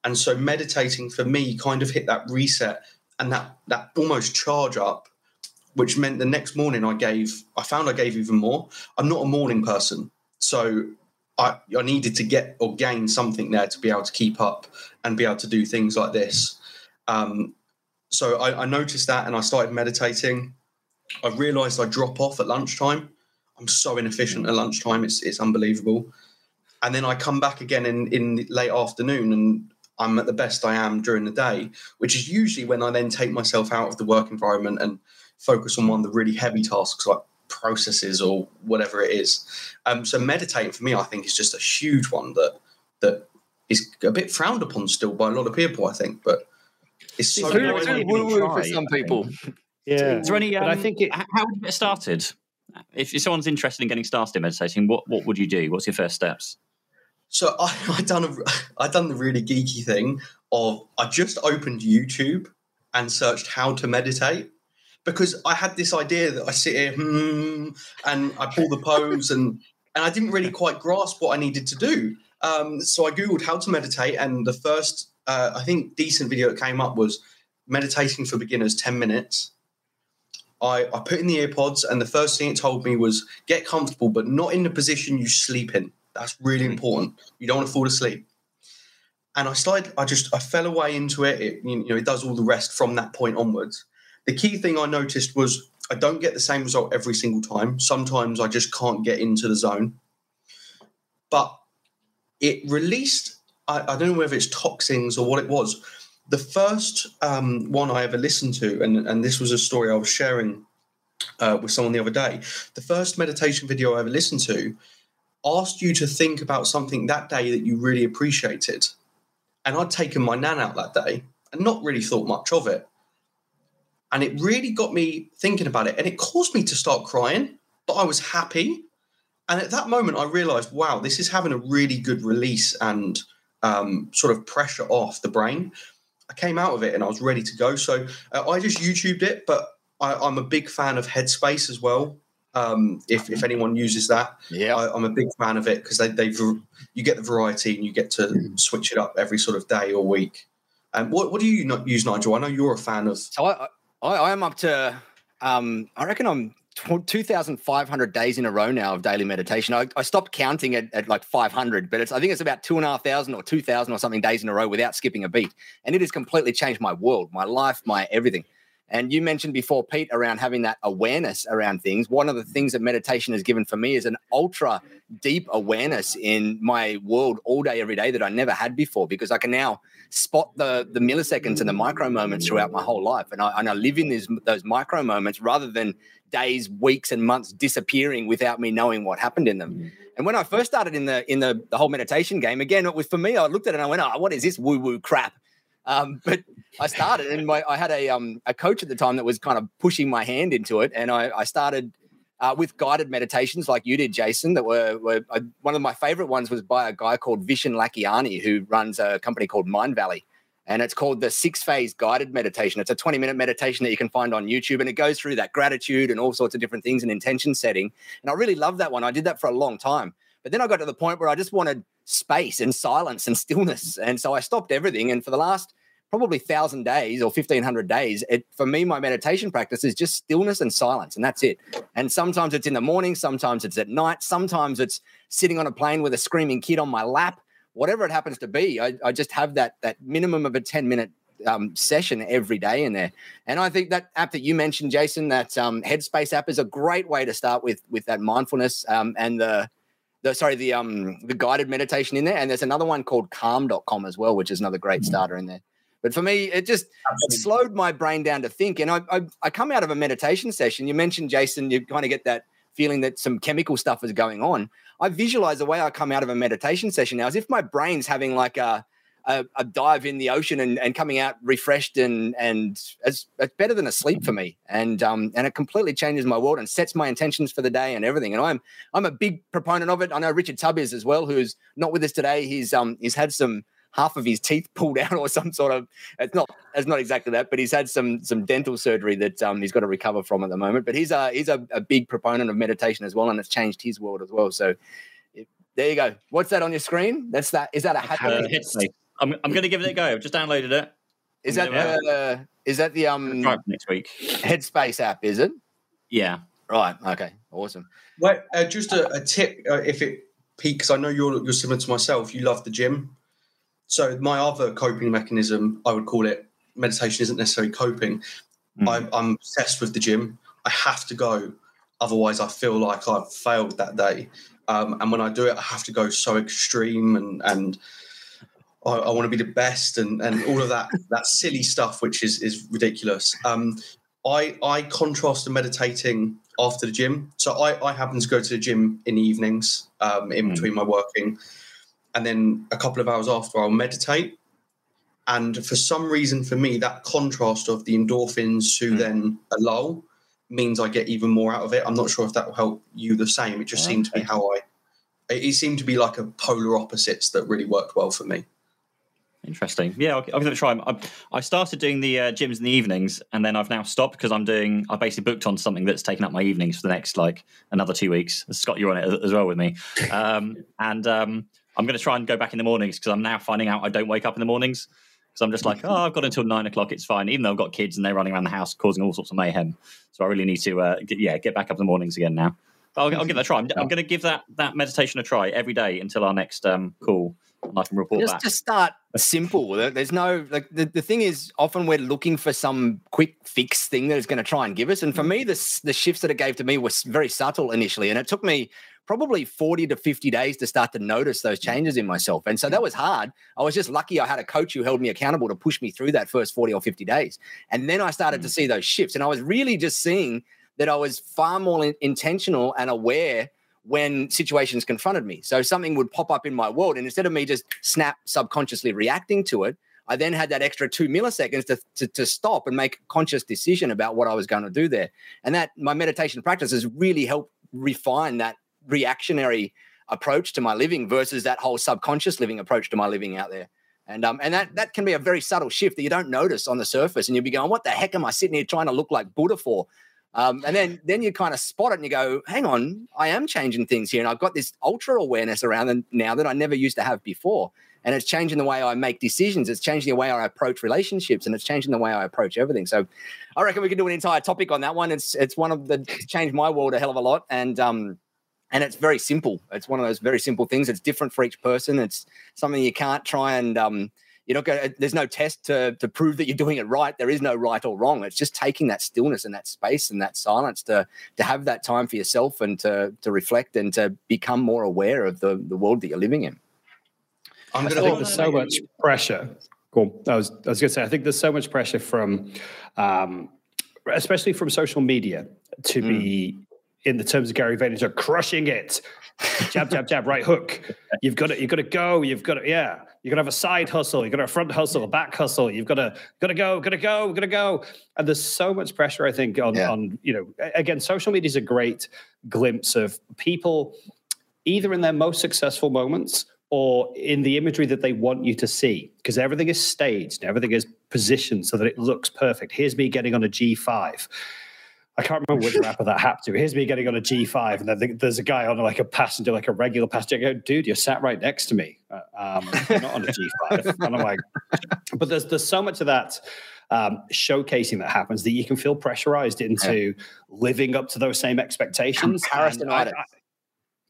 And so meditating for me kind of hit that reset and that that almost charge up, which meant the next morning I gave I found I gave even more. I'm not a morning person, so I, I needed to get or gain something there to be able to keep up and be able to do things like this. Um, so I, I noticed that and I started meditating. I realized I drop off at lunchtime. I'm so inefficient at lunchtime. It's it's unbelievable. And then I come back again in in late afternoon and I'm at the best I am during the day, which is usually when I then take myself out of the work environment and focus on one of the really heavy tasks like processes or whatever it is. Um, so meditating for me, I think, is just a huge one that that is a bit frowned upon still by a lot of people. I think, but it's so woo woo for some people. Yeah. Is there any? Um, but I think it, how would you get started? If, if someone's interested in getting started in meditating, what what would you do? What's your first steps? So I I done a I done the really geeky thing of I just opened YouTube and searched how to meditate because I had this idea that I sit here hmm, and I pull the pose and and I didn't really quite grasp what I needed to do. Um, so I googled how to meditate, and the first uh, I think decent video that came up was meditating for beginners, ten minutes. I, I put in the earpods, and the first thing it told me was get comfortable, but not in the position you sleep in. That's really mm. important. You don't want to fall asleep. And I started. I just I fell away into it. it you know, it does all the rest from that point onwards. The key thing I noticed was I don't get the same result every single time. Sometimes I just can't get into the zone. But it released, I, I don't know whether it's toxins or what it was. The first um, one I ever listened to, and, and this was a story I was sharing uh, with someone the other day. The first meditation video I ever listened to asked you to think about something that day that you really appreciated. And I'd taken my nan out that day and not really thought much of it. And it really got me thinking about it. And it caused me to start crying, but I was happy. And at that moment, I realized, wow, this is having a really good release and um, sort of pressure off the brain. I came out of it and I was ready to go. So uh, I just YouTubed it, but I, am a big fan of Headspace as well. Um, if, if anyone uses that, yeah, I, am a big fan of it because they they you get the variety and you get to mm. switch it up every sort of day or week. And um, what what do you not use, Nigel? I know you're a fan of. So I, I, I am up to, um, I reckon I'm 2,500 days in a row now of daily meditation. I, I stopped counting at, at, like 500, but it's I think it's about two and a half thousand or 2,000 or something days in a row without skipping a beat. And it has completely changed my world, my life, my everything. And you mentioned before, Pete, around having that awareness around things. One of the things that meditation has given for me is an ultra deep awareness in my world all day, every day that I never had before, because I can now spot the the milliseconds and the micro moments throughout my whole life, and I, and I live in these, those micro moments rather than days, weeks, and months disappearing without me knowing what happened in them. And when I first started in the in the, the whole meditation game, again, it was for me. I looked at it and I went, "Oh, what is this woo woo crap?" Um, but I started, and my, I had a um, a coach at the time that was kind of pushing my hand into it, and I, I started uh, with guided meditations like you did, Jason. That were, were uh, one of my favorite ones was by a guy called Vishen Lakhiani, who runs a company called Mind Valley, And it's called the six phase guided meditation. It's a 20 minute meditation that you can find on YouTube. And it goes through that gratitude and all sorts of different things and intention setting. And I really love that one. I did that for a long time. But then I got to the point where I just wanted space and silence and stillness. And so I stopped everything. And for the last probably thousand days or 1500 days, it, for me, my meditation practice is just stillness and silence, and that's it. And sometimes it's in the morning, sometimes it's at night, sometimes it's sitting on a plane with a screaming kid on my lap, whatever it happens to be. I, I just have that that minimum of a 10 minute um, session every day in there. And I think that app that you mentioned, Jason, that um, Headspace app is a great way to start with with that mindfulness um, and the the sorry the um the guided meditation in there. And there's another one called Calm.com as well, which is another great mm-hmm. starter in there. But for me, it just Absolutely. slowed my brain down to think. And I, I, I come out of a meditation session. You mentioned, Jason, you kind of get that feeling that some chemical stuff is going on. I visualize the way I come out of a meditation session now as if my brain's having like a, a, a dive in the ocean and, and coming out refreshed and and it's, it's better than a sleep for me. And um and it completely changes my world and sets my intentions for the day and everything. And I'm I'm a big proponent of it. I know Richard Tubb is as well, who's not with us today. He's um he's had some half of his teeth pulled out or some sort of it's not it's not exactly that but he's had some some dental surgery that um, he's got to recover from at the moment but he's a he's a, a big proponent of meditation as well and it's changed his world as well so it, there you go what's that on your screen that's that is that a happy uh, I'm, I'm going to give it a go I've just downloaded it is that uh, is that the um next week headspace app is it yeah right okay awesome well uh, just a, a tip uh, if it peaks i know you're you're similar to myself you love the gym so my other coping mechanism, I would call it meditation, isn't necessarily coping. Mm. I'm, I'm obsessed with the gym. I have to go, otherwise I feel like I've failed that day. Um, and when I do it, I have to go so extreme and and I, I want to be the best and and all of that that silly stuff, which is is ridiculous. Um, I I contrast to meditating after the gym. So I, I happen to go to the gym in the evenings, um, in mm. between my working and then a couple of hours after I'll meditate. And for some reason, for me, that contrast of the endorphins to mm. then a lull means I get even more out of it. I'm not sure if that will help you the same. It just seemed to be how I. It seemed to be like a polar opposites that really worked well for me. Interesting. Yeah, I'm going to try. I, I started doing the uh, gyms in the evenings, and then I've now stopped because I'm doing. I basically booked on something that's taken up my evenings for the next like another two weeks. Scott, you're on it as well with me, um, and um, I'm going to try and go back in the mornings because I'm now finding out I don't wake up in the mornings. So I'm just like, oh, I've got until nine o'clock. It's fine, even though I've got kids and they're running around the house causing all sorts of mayhem. So I really need to, uh, get, yeah, get back up in the mornings again now. I'll, I'll, give that a try. I'm, I'm, going to give that that meditation a try every day until our next um, call, and I can report just, back. Just start simple. There's no like the, the thing is often we're looking for some quick fix thing that is going to try and give us. And for me, mm. the the shifts that it gave to me was very subtle initially, and it took me probably 40 to 50 days to start to notice those mm. changes in myself. And so that mm. was hard. I was just lucky I had a coach who held me accountable to push me through that first 40 or 50 days. And then I started mm. to see those shifts. And I was really just seeing that I was far more in- intentional and aware when situations confronted me. So something would pop up in my world. And instead of me just snap subconsciously reacting to it, I then had that extra two milliseconds to, to, to, stop and make a conscious decision about what I was going to do there. And that my meditation practice has really helped refine that reactionary approach to my living versus that whole subconscious living approach to my living out there. And um, and that that can be a very subtle shift that you don't notice on the surface, and you'll be going, "What the heck am I sitting here trying to look like Buddha for?" Um, and then then you kind of spot it and you go, "Hang on, I am changing things here, and I've got this ultra awareness around them now that I never used to have before." And it's changing the way I make decisions. It's changing the way I approach relationships, and it's changing the way I approach everything. So, I reckon we can do an entire topic on that one. It's it's one of the changed my world a hell of a lot, and um, and it's very simple. It's one of those very simple things. It's different for each person. It's something you can't try and um, you're not going. There's no test to to prove that you're doing it right. There is no right or wrong. It's just taking that stillness and that space and that silence to to have that time for yourself and to to reflect and to become more aware of the the world that you're living in. I'm going to think there's so much pressure. Cool. I was I was going to say I think there's so much pressure from, um, especially from social media, to mm. be in the terms of Gary Vaynerchuk, crushing it. jab, jab, jab, right hook. You've got to, you've got to go. You've got to, yeah. You're gonna have a side hustle. You're gonna have a front hustle, a back hustle. You've got to gotta go, gotta go, gotta go. And there's so much pressure, I think, on yeah. on you know. Again, social media is a great glimpse of people either in their most successful moments or in the imagery that they want you to see because everything is staged everything is positioned so that it looks perfect here's me getting on a g5 I can't remember which rapper that happened to. Here's me getting on a G5, and then there's a guy on like a passenger, like a regular passenger. I go, dude, you're sat right next to me, uh, um, not on a G5. and I'm like, but there's there's so much of that um, showcasing that happens that you can feel pressurized into yeah. living up to those same expectations. Comparison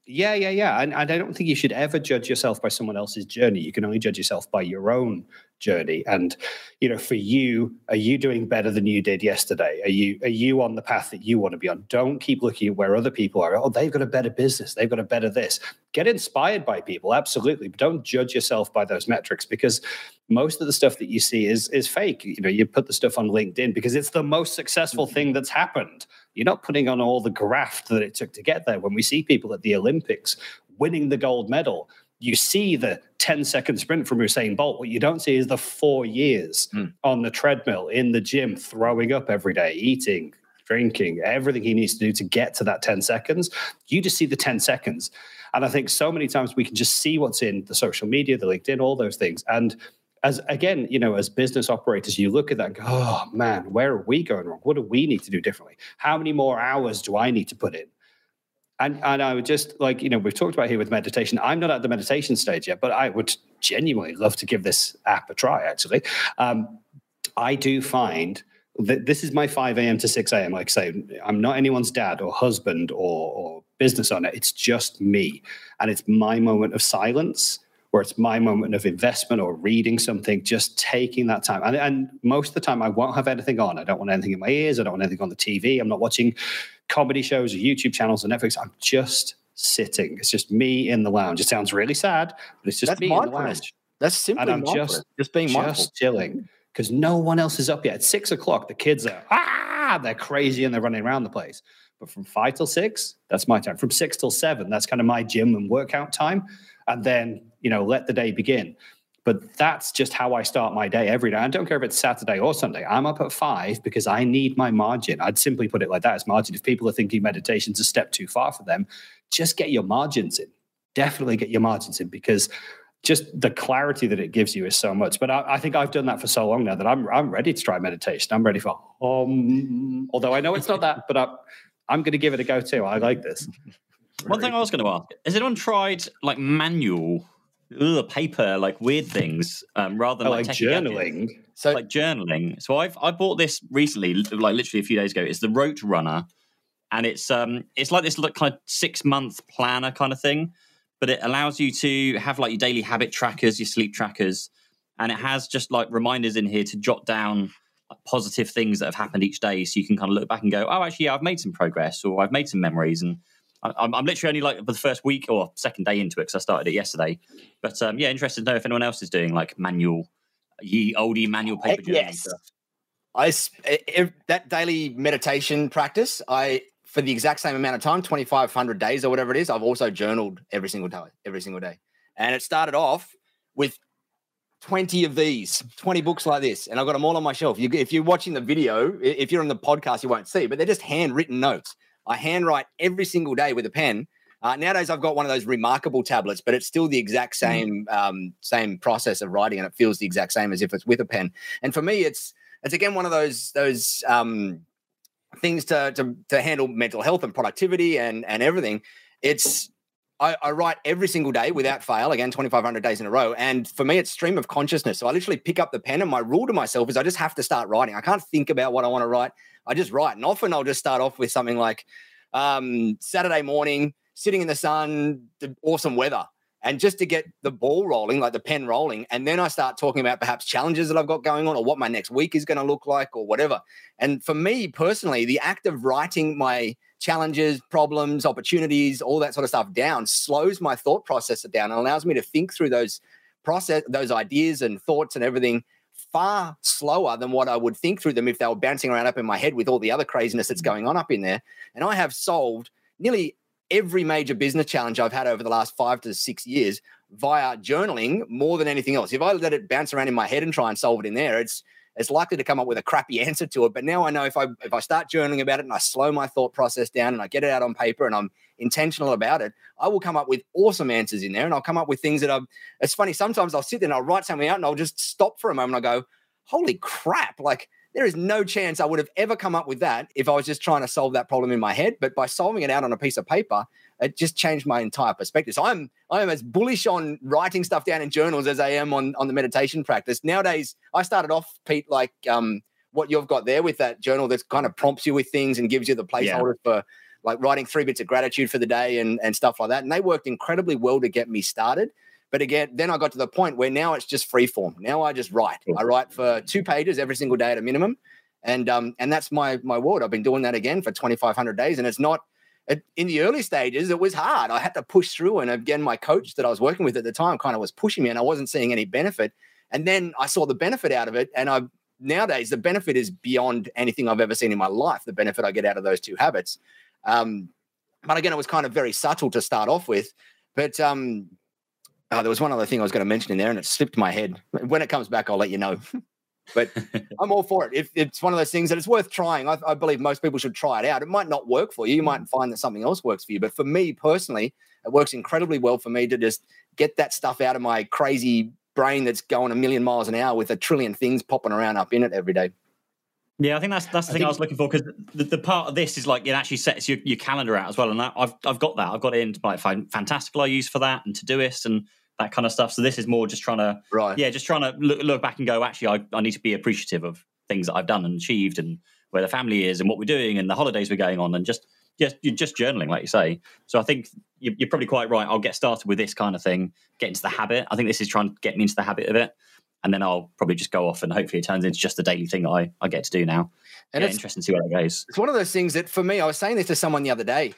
yeah, yeah, yeah. And, and I don't think you should ever judge yourself by someone else's journey. You can only judge yourself by your own journey. And, you know, for you, are you doing better than you did yesterday? Are you are you on the path that you want to be on? Don't keep looking at where other people are. Oh, they've got a better business. They've got a better this. Get inspired by people, absolutely. But don't judge yourself by those metrics because most of the stuff that you see is is fake. You know, you put the stuff on LinkedIn because it's the most successful thing mm-hmm. that's happened. You're not putting on all the graft that it took to get there. When we see people at the Olympics winning the gold medal, you see the 10 second sprint from Usain Bolt. What you don't see is the four years mm. on the treadmill, in the gym, throwing up every day, eating, drinking, everything he needs to do to get to that 10 seconds. You just see the 10 seconds. And I think so many times we can just see what's in the social media, the LinkedIn, all those things. And as again, you know, as business operators, you look at that and go, oh man, where are we going wrong? What do we need to do differently? How many more hours do I need to put in? And, and I would just like, you know, we've talked about here with meditation. I'm not at the meditation stage yet, but I would genuinely love to give this app a try, actually. Um, I do find that this is my 5 a.m. to 6 a.m. Like I say, I'm not anyone's dad or husband or, or business owner. It's just me. And it's my moment of silence where it's my moment of investment or reading something, just taking that time. And, and, most of the time, I won't have anything on. I don't want anything in my ears. I don't want anything on the TV. I'm not watching comedy shows or YouTube channels or Netflix. I'm just sitting. It's just me in the lounge. It sounds really sad, but it's just That's me in the lounge. That's simply and I'm just, just being just mindful. chilling because no one else is up yet. At six o'clock, the kids are ah, they're crazy and they're running around the place. But from five till six, that's my time. From six till seven, that's kind of my gym and workout time. And then you know, let the day begin. But that's just how I start my day every day. I don't care if it's Saturday or Sunday. I'm up at five because I need my margin. I'd simply put it like that as margin. If people are thinking meditation's a step too far for them, just get your margins in. Definitely get your margins in because just the clarity that it gives you is so much. But I, I, think I've done that for so long now that I'm I'm ready to try meditation. I'm ready for um. Although I know it's not that, but I'm I'm going to give it a go too. I like this. One thing I was going to ask: Has anyone tried like manual ugh, paper, like weird things, um, rather than oh, like, like journaling. So like journaling. So I've I bought this recently, like literally a few days ago. It's the Rote Runner, and it's um it's like this like, kind of six month planner kind of thing, but it allows you to have like your daily habit trackers, your sleep trackers, and it has just like reminders in here to jot down positive things that have happened each day, so you can kind of look back and go, oh, actually, yeah, I've made some progress, or I've made some memories, and I'm, I'm literally only like for the first week or second day into it because I started it yesterday. But um, yeah, interested to know if anyone else is doing like manual, ye oldie manual paper journaling yes. stuff. I if, that daily meditation practice. I for the exact same amount of time, 2,500 days or whatever it is. I've also journaled every single day, every single day, and it started off with 20 of these, 20 books like this, and I've got them all on my shelf. You, if you're watching the video, if you're on the podcast, you won't see, but they're just handwritten notes. I handwrite every single day with a pen. Uh, nowadays, I've got one of those reMarkable tablets, but it's still the exact mm. same um, same process of writing, and it feels the exact same as if it's with a pen. And for me, it's it's again one of those those um, things to, to to handle mental health and productivity and and everything. It's I, I, write every single day without fail, again, 2,500 days in a row. And for me, it's stream of consciousness. So I literally pick up the pen, and my rule to myself is I just have to start writing. I can't think about what I want to write. I just write. And often I'll just start off with something like um, Saturday morning, sitting in the sun, the awesome weather. And just to get the ball rolling, like the pen rolling. And then I start talking about perhaps challenges that I've got going on or what my next week is going to look like or whatever. And for me personally, the act of writing my challenges, problems, opportunities, all that sort of stuff down slows my thought process down and allows me to think through those process, those ideas and thoughts and everything far slower than what I would think through them if they were bouncing around up in my head with all the other craziness that's mm-hmm. going on up in there. And I have solved nearly every major business challenge I've had over the last five to six years via journaling more than anything else. If I let it bounce around in my head and try and solve it in there, it's it's likely to come up with a crappy answer to it. But now I know if I if I start journaling about it and I slow my thought process down and I get it out on paper and I'm intentional about it, I will come up with awesome answers in there. And I'll come up with things that are it's funny. Sometimes I'll sit there and I'll write something out and I'll just stop for a moment. I go, holy crap, like there is no chance I would have ever come up with that if I was just trying to solve that problem in my head. But by solving it out on a piece of paper, it just changed my entire perspective. So I'm I am as bullish on writing stuff down in journals as I am on on the meditation practice. Nowadays, I started off, Pete, like um, what you've got there with that journal that kind of prompts you with things and gives you the placeholder yeah. for like writing three bits of gratitude for the day and, and stuff like that. And they worked incredibly well to get me started. But again, then I got to the point where now it's just free form. Now I just write. I write for two pages every single day at a minimum. And um, and that's my my word. I've been doing that again for 2,500 days. And it's not in the early stages, it was hard. I had to push through. And again, my coach that I was working with at the time kind of was pushing me and I wasn't seeing any benefit. And then I saw the benefit out of it. And I nowadays the benefit is beyond anything I've ever seen in my life. The benefit I get out of those two habits. Um, but again, it was kind of very subtle to start off with. But um, oh, there was one other thing I was going to mention in there, and it slipped my head. When it comes back, I'll let you know. but I'm all for it. If it's one of those things that it's worth trying, I, I, believe most people should try it out. It might not work for you. You might mm. find that something else works for you. But for me personally, it works incredibly well for me to just get that stuff out of my crazy brain that's going a million miles an hour with a trillion things popping around up in it every day. Yeah, I think that's that's the I thing I was looking for because the, the, part of this is like it actually sets your, your calendar out as well, and that, I've I've got that. I've got it into like Fantastical I use for that and Todoist and that kind of stuff. So this is more just trying to right, yeah, just trying to look, look back and go. Actually, I, I need to be appreciative of things that I've done and achieved, and where the family is, and what we're doing, and the holidays we're going on, and just just you're just journaling, like you say. So I think you're probably quite right. I'll get started with this kind of thing, get into the habit. I think this is trying to get me into the habit of it and then I'll probably just go off and hopefully it turns into just a daily thing that I, I get to do now. And yeah, it's interesting to see where it goes. It's one of those things that for me, I was saying this to someone the other day.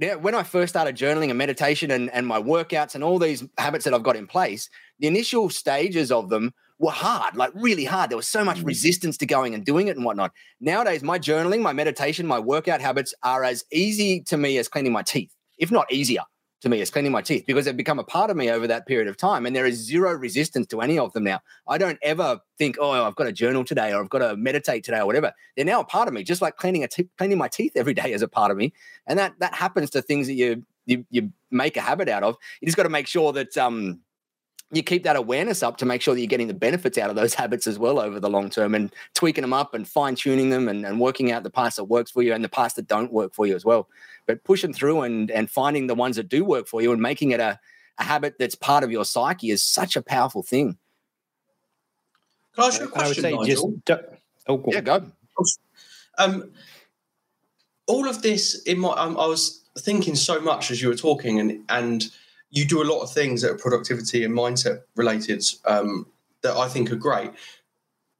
Yeah, when I first started journaling and meditation and, and my workouts and all these habits that I've got in place, the initial stages of them were hard, like really hard. There was so much mm. resistance to going and doing it and whatnot. Nowadays, my journaling, my meditation, my workout habits are as easy to me as cleaning my teeth, if not easier to me as cleaning my teeth because they've become a part of me over that period of time. And there is zero resistance to any of them now. I don't ever think, oh, I've got to journal today or I've got to meditate today or whatever. They're now a part of me, just like cleaning a te- cleaning my teeth every day is a part of me. And that that happens to things that you you, you make a habit out of. You just got to make sure that um, you keep that awareness up to make sure that you're getting the benefits out of those habits as well over the long term and tweaking them up and fine tuning them and, and working out the parts that works for you and the parts that don't work for you as well. But pushing through and and finding the ones that do work for you and making it a, a habit that's part of your psyche is such a powerful thing. Can I ask you a question? I would say Nigel? just oh, go yeah, go. Um, all of this in my, um, I was thinking so much as you were talking, and and you do a lot of things that are productivity and mindset related um, that I think are great.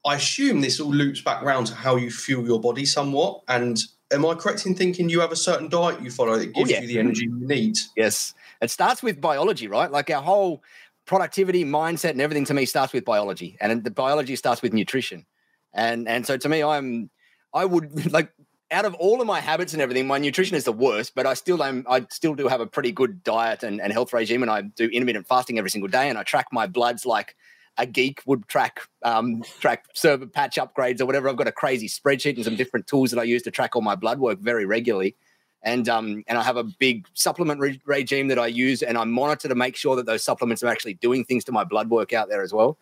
I assume this all loops back around to how you fuel your body somewhat. And am I correct in thinking you have a certain diet you follow that oh, gives oh, yeah. you the energy you need? Yes. It starts with biology, right? Like our whole productivity, mindset, and everything to me starts with biology. And the biology starts with nutrition. And and so to me, I'm I would like out of all of my habits and everything, my nutrition is the worst, but I still am I still do have a pretty good diet and, and health regime and I do intermittent fasting every single day and I track my bloods like a geek would track um, track server patch upgrades or whatever. I've got a crazy spreadsheet and some different tools that I use to track all my blood work very regularly. And um, and I have a big supplement re- regime that I use, and I monitor to make sure that those supplements are actually doing things to my blood work out there as well.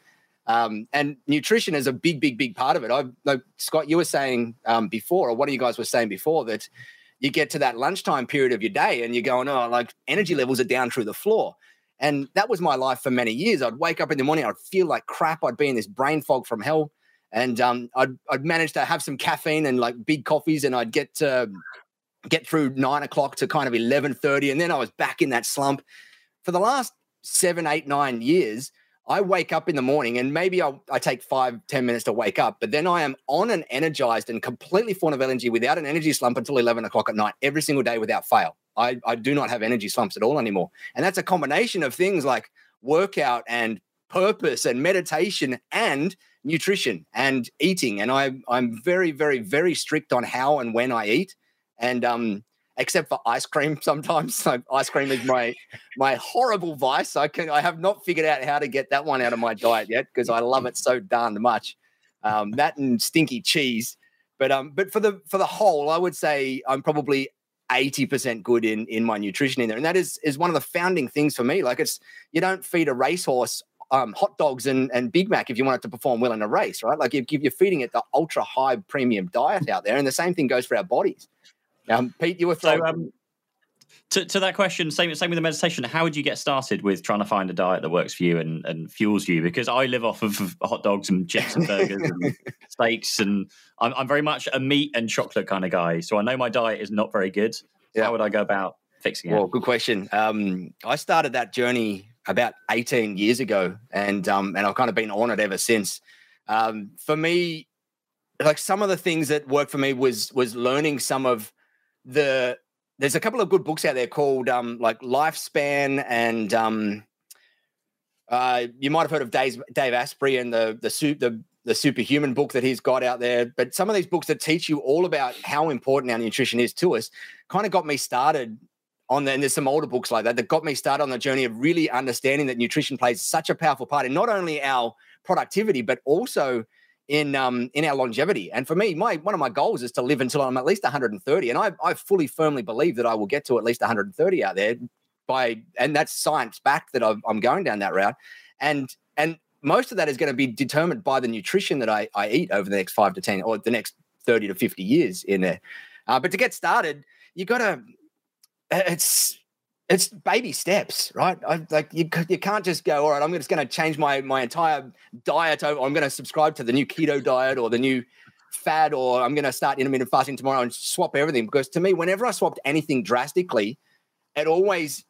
Um, and nutrition is a big, big, big part of it. I, like Scott, you were saying um, before, or one of you guys were saying before, that you get to that lunchtime period of your day and you're going, oh, like energy levels are down through the floor. And that was my life for many years. I'd wake up in the morning, I'd feel like crap. I'd be in this brain fog from hell. And um, I'd, I'd manage to have some caffeine and like big coffees, and I'd get to get through nine o'clock to kind of 11.30. And then I was back in that slump. For the last seven, eight, nine years, I wake up in the morning and maybe I'll, I take five, ten minutes to wake up, but then I am on and energized and completely full of energy without an energy slump until 11 o'clock at night every single day without fail. I, I do not have energy slumps at all anymore. And that's a combination of things like workout and purpose and meditation and nutrition and eating. And I, I'm very, very, very strict on how and when I eat. And, um, except for ice cream sometimes. Like ice cream is my my horrible vice. I can I have not figured out how to get that one out of my diet yet because I love it so darned much. Um, that and stinky cheese. But um, but for the for the whole, I would say I'm probably 80% good in in my nutrition in there. And that is is one of the founding things for me. Like it's you don't feed a racehorse um, hot dogs and, and Big Mac if you want it to perform well in a race, right? Like if, if you're feeding it the ultra high premium diet out there, and the same thing goes for our bodies. Um, Pete, you were. So, um, to, to that question, same same with the meditation. How would you get started with trying to find a diet that works for you and, and fuels you? Because I live off of hot dogs and chips and burgers and steaks, and I'm, I'm very much a meat and chocolate kind of guy. So I know my diet is not very good. Yeah. How would I go about fixing it? Well, good question. Um, I started that journey about 18 years ago, and um, and I've kind of been on it ever since. Um, for me, like some of the things that worked for me was was learning some of the there's a couple of good books out there called um, like Lifespan and um, uh, you might have heard of Dave, Dave Asprey and the the, the the superhuman book that he's got out there. But some of these books that teach you all about how important our nutrition is to us kind of got me started on the, and there's some older books like that that got me started on the journey of really understanding that nutrition plays such a powerful part in not only our productivity, but also in um, in our longevity. And for me, my one of my goals is to live until I'm at least 130. And I, I fully firmly believe that I will get to at least 130 out there by, and that's science backed that I'm, I'm going down that route. And and most of that is going to be determined by the nutrition that I, I eat over the next five to 10 or the next 30 to 50 years in there. Uh, but to get started, you got to, it's it's baby steps, right? I, like you, you can't just go, all right, I'm just going to change my my entire diet. Over, I'm going to subscribe to the new keto diet or the new fad, or I'm going to start intermittent fasting tomorrow and swap everything. Because to me, whenever I swapped anything drastically, it always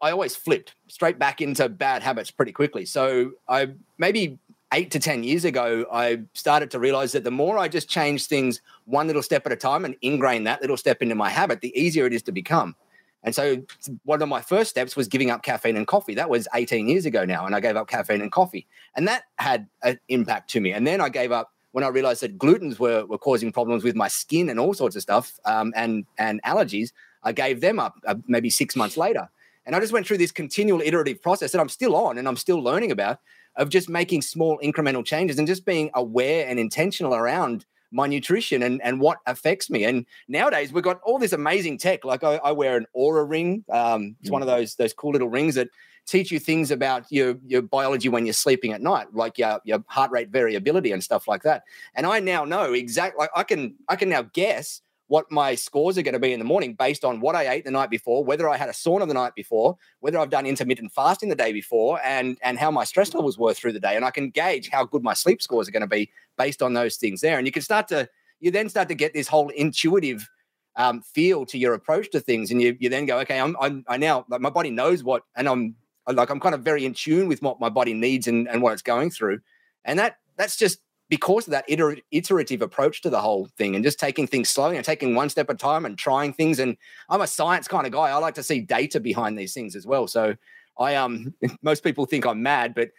I always flipped straight back into bad habits pretty quickly. So I maybe eight to 10 years ago, I started to realize that the more I just change things one little step at a time and ingrain that little step into my habit, the easier it is to become. And so one of my first steps was giving up caffeine and coffee. That was 18 years ago now. And I gave up caffeine and coffee. And that had an impact to me. And then I gave up when I realized that glutens were, were causing problems with my skin and all sorts of stuff um, and, and allergies. I gave them up uh, maybe six months later. And I just went through this continual iterative process that I'm still on and I'm still learning about of just making small incremental changes and just being aware and intentional around my nutrition and, and what affects me. And nowadays we've got all this amazing tech. Like I, I wear an Oura ring. Um, it's mm. one of those those cool little rings that teach you things about your your biology when you're sleeping at night, like your your heart rate variability and stuff like that. And I now know exactly. Like I can I can now guess what my scores are going to be in the morning based on what I ate the night before, whether I had a sauna the night before, whether I've done intermittent fasting the day before, and and how my stress levels were through the day, and I can gauge how good my sleep scores are going to be based on those things there. And you can start to you then start to get this whole intuitive um, feel to your approach to things, and you you then go, okay, I'm, I'm I now like my body knows what, and I'm like I'm kind of very in tune with what my body needs and and what it's going through, and that that's just because of that iter- iterative approach to the whole thing and just taking things slowly and taking one step at a time and trying things. And I'm a science kind of guy. I like to see data behind these things as well. So I um most people think I'm mad, but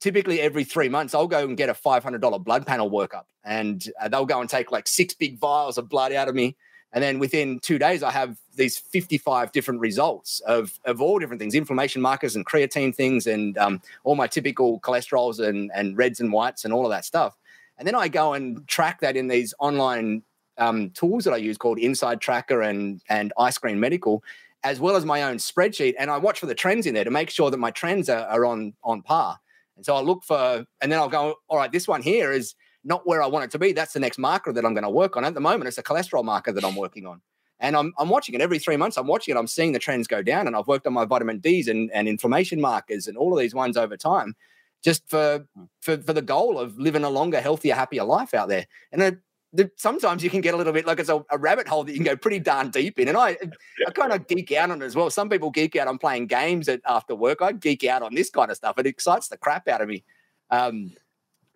typically every three months I'll go and get a $500 blood panel workup and uh, they'll go and take like six big vials of blood out of me. And then within two days, I have these 55 different results of, of all different things, inflammation markers and creatine things and um, all my typical cholesterols and, and reds and whites and all of that stuff. And then I go and track that in these online um, tools that I use called Inside Tracker and and i-screen Medical, as well as my own spreadsheet. And I watch for the trends in there to make sure that my trends are, are on on par. And so I look for, and then I'll go, all right, this one here is not where I want it to be. That's the next marker that I'm going to work on. At the moment, it's a cholesterol marker that I'm working on. And I'm, I'm watching it every three months. I'm watching it. I'm seeing the trends go down. And I've worked on my vitamin Ds and, and inflammation markers and all of these ones over time just for hmm. for for the goal of living a longer, healthier, happier life out there. And it, the, sometimes you can get a little bit like it's a, a, rabbit hole that you can go pretty darn deep in. And I, I kind of geek out on it as well. Some people geek out on playing games at, after work. I geek out on this kind of stuff. It excites the crap out of me. Um,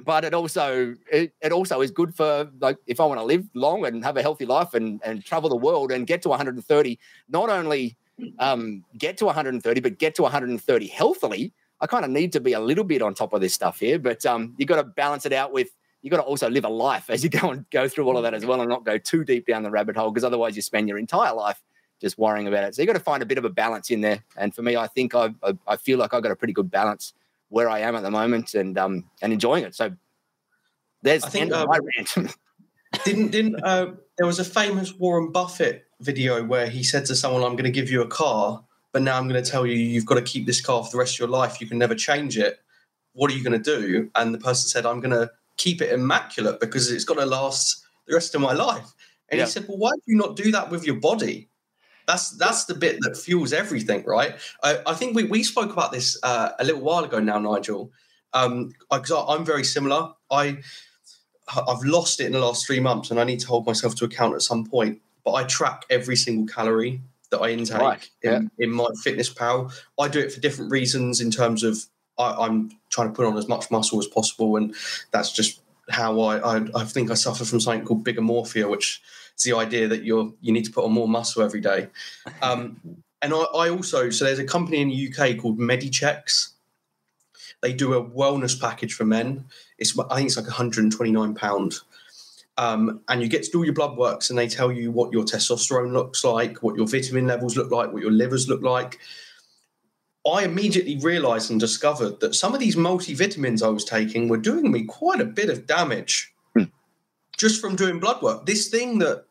but it also it, it also is good for like if I want to live long and have a healthy life and and travel the world and get to 130, not only um, get to 130, but get to 130 healthily I kind of need to be a little bit on top of this stuff here, but um, you got to balance it out with you've got to also live a life as you go and go through all of that as well, and not go too deep down the rabbit hole because otherwise you spend your entire life just worrying about it. So you've got to find a bit of a balance in there. And for me, I think I I, I feel like I've got a pretty good balance where I am at the moment and um and enjoying it. So there's I think, uh, my rant. didn't didn't uh, there was a famous Warren Buffett video where he said to someone, "I'm going to give you a car, but now I'm going to tell you you've got to keep this car for the rest of your life. You can never change it. What are you going to do?" And the person said, "I'm going to keep it immaculate because it's going to last the rest of my life." And yeah. he said, "Well, why do you not do that with your body?" That's that's the bit that fuels everything, right? I, I think we, we spoke about this uh, a little while ago now, Nigel. Um, because I'm very similar. I I've lost it in the last three months, and I need to hold myself to account at some point. But I track every single calorie that I intake right. in, yeah. in my fitness pal. I do it for different reasons in terms of I, am trying to put on as much muscle as possible, and that's just how I, I, I think I suffer from something called bigomorphia, which is the idea that you're you need to put on more muscle every day. Um, and I, I also so there's a company in the UK called Medichecks. They do a wellness package for men. It's I think it's like 129 pound. Um, and you get to do all your blood works, and they tell you what your testosterone looks like, what your vitamin levels look like, what your livers look like. I immediately realized and discovered that some of these multivitamins I was taking were doing me quite a bit of damage hmm. just from doing blood work. This thing that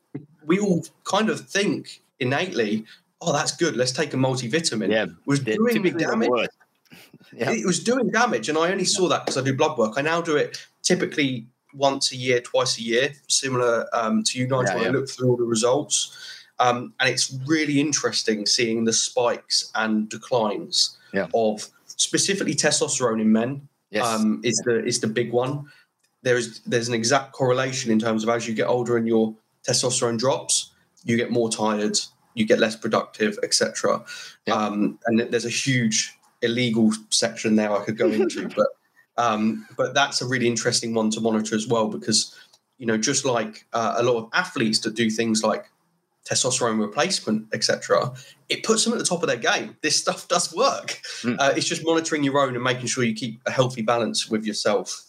we all kind of think innately, oh, that's good, let's take a multivitamin, yeah, was doing me damage. Yep. It was doing damage, and I only saw that because I do blood work. I now do it typically once a year, twice a year, similar um, to you, Nigel. Yeah, I look through all the results. Um, and it's really interesting seeing the spikes and declines yeah. of specifically testosterone in men. Yes. Um, is the is the big one. There is there's an exact correlation in terms of as you get older and your testosterone drops, you get more tired, you get less productive, etc. Yeah. Um, and there's a huge illegal section there I could go into, but um, but that's a really interesting one to monitor as well because you know just like uh, a lot of athletes that do things like testosterone replacement, etc., it puts them at the top of their game. This stuff does work. Mm. Uh, it's just monitoring your own and making sure you keep a healthy balance with yourself.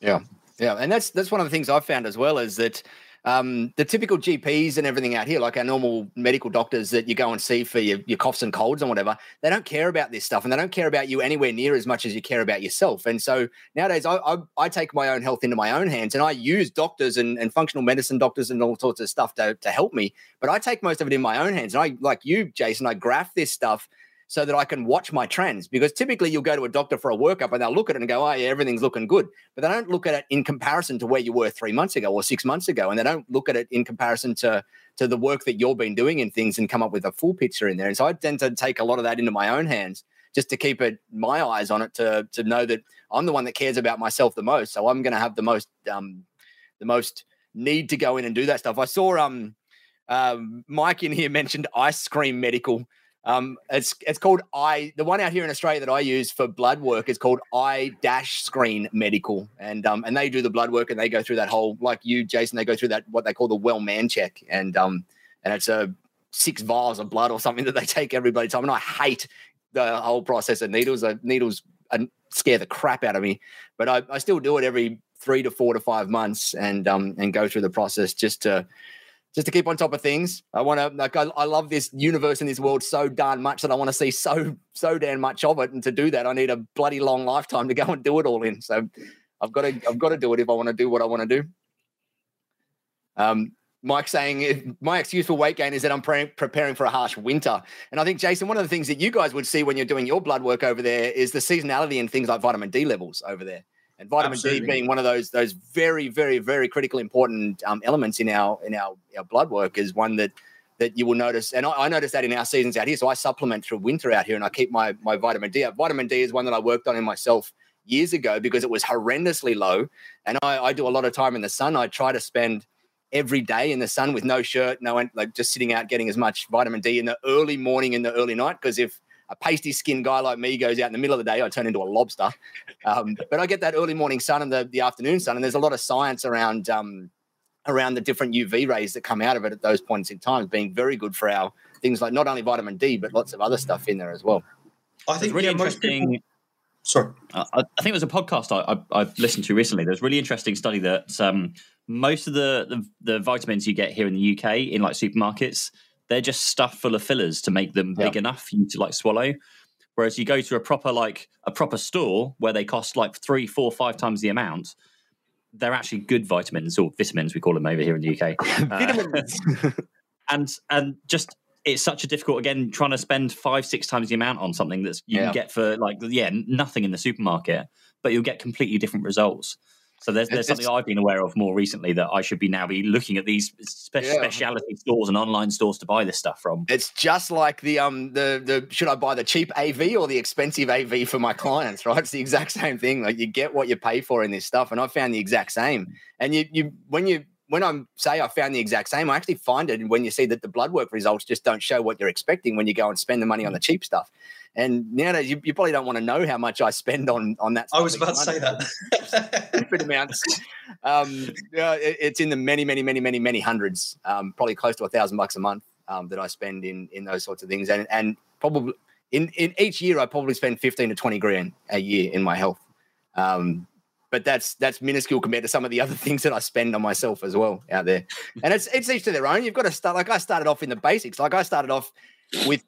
Yeah, yeah, and that's that's one of the things I've found as well is that um, the typical GPs and everything out here, like our normal medical doctors that you go and see for your, your coughs and colds and whatever, they don't care about this stuff and they don't care about you anywhere near as much as you care about yourself. And so nowadays, I, I, I take my own health into my own hands and I use doctors and, and functional medicine doctors and all sorts of stuff to, to help me. But I take most of it in my own hands. And I, like you, Jason, I graph this stuff so that I can watch my trends. Because typically you'll go to a doctor for a workup and they'll look at it and go, oh, yeah, everything's looking good. But they don't look at it in comparison to where you were three months ago or six months ago. And they don't look at it in comparison to, to the work that you've been doing in things and come up with a full picture in there. And so I tend to take a lot of that into my own hands just to keep it my eyes on it to, to know that I'm the one that cares about myself the most. So I'm going to have the most, um, the most need to go in and do that stuff. I saw, um, um, Mike in here mentioned ice cream medical um, it's it's called I. The one out here in Australia that I use for blood work is called I Dash Screen Medical, and um, and they do the blood work and they go through that whole like you, Jason. They go through that what they call the well man check, and um, and it's a six vials of blood or something that they take every bloody time. And I hate the whole process of needles. The needles scare the crap out of me, but I, I still do it every three to four to five months and um and go through the process just to just to keep on top of things. I want to like I, I, love this universe and this world so darn much that I want to see so so damn much of it. And to do that, I need a bloody long lifetime to go and do it all in. So I've got to I've got to do it if I want to do what I want to do. Um, Mike saying my excuse for weight gain is that I'm pre- preparing for a harsh winter. And I think, Jason, one of the things that you guys would see when you're doing your blood work over there is the seasonality and things like vitamin D levels over there and vitamin Absolutely. D being one of those those very very very critical important um, elements in our in our, our blood work is one that that you will notice. And I, I noticed that in our seasons out here. So I supplement through winter out here and I keep my my vitamin D up vitamin D is one that I worked on in myself years ago because it was horrendously low. And I, I do a lot of time in the sun. I try to spend every day in the sun with no shirt no like just sitting out getting as much vitamin D in the early morning and the early night. Because if a pasty skinned guy like me goes out in the middle of the day, I turn into a lobster. Um, but I get that early morning sun and the, the afternoon sun, and there's a lot of science around um, around the different UV rays that come out of it at those points in time, being very good for our things like not only vitamin D but lots of other stuff in there as well. I think it's really yeah, interesting. People... Sorry, uh, I, I, think it was a podcast I, I, I, listened to recently. There's a really interesting study that um, most of the, the, the vitamins you get here in the UK in like supermarkets they're just stuffed full of fillers to make them big enough for you to like swallow. Whereas you go to a proper like a proper store where they cost like three, four, five times the amount, they're actually good vitamins or vitamins we call them over here in the UK. Uh, and and just it's such a difficult again trying to spend five six times the amount on something that you yeah. can get for like yeah nothing in the supermarket, but you'll get completely different results. So there's there's something I've been aware of more recently that I should be now be looking at these spe- yeah. speciality stores and online stores to buy this stuff from. It's just like the um the the should I buy the cheap AV or the expensive AV for my clients, right? It's the exact same thing. Like you get what you pay for in this stuff, and I found the exact same. And you you when you when I say I found the exact same, I actually find it when you see that the blood work results just don't show what you're expecting when you go and spend the money on the cheap stuff. And nowadays, you, you probably don't want to know how much I spend on on that. I was about to say that. Stupid amounts. Um, yeah, it, it's in the many, many, many, many, many hundreds. Um, probably close to a thousand bucks a month um, that I spend in in those sorts of things, and and probably in in each year I probably spend fifteen to twenty grand a year in my health. Um, but that's that's minuscule compared to some of the other things that I spend on myself as well out there. And it's it's each to their own. You've got to start like I started off in the basics. Like I started off with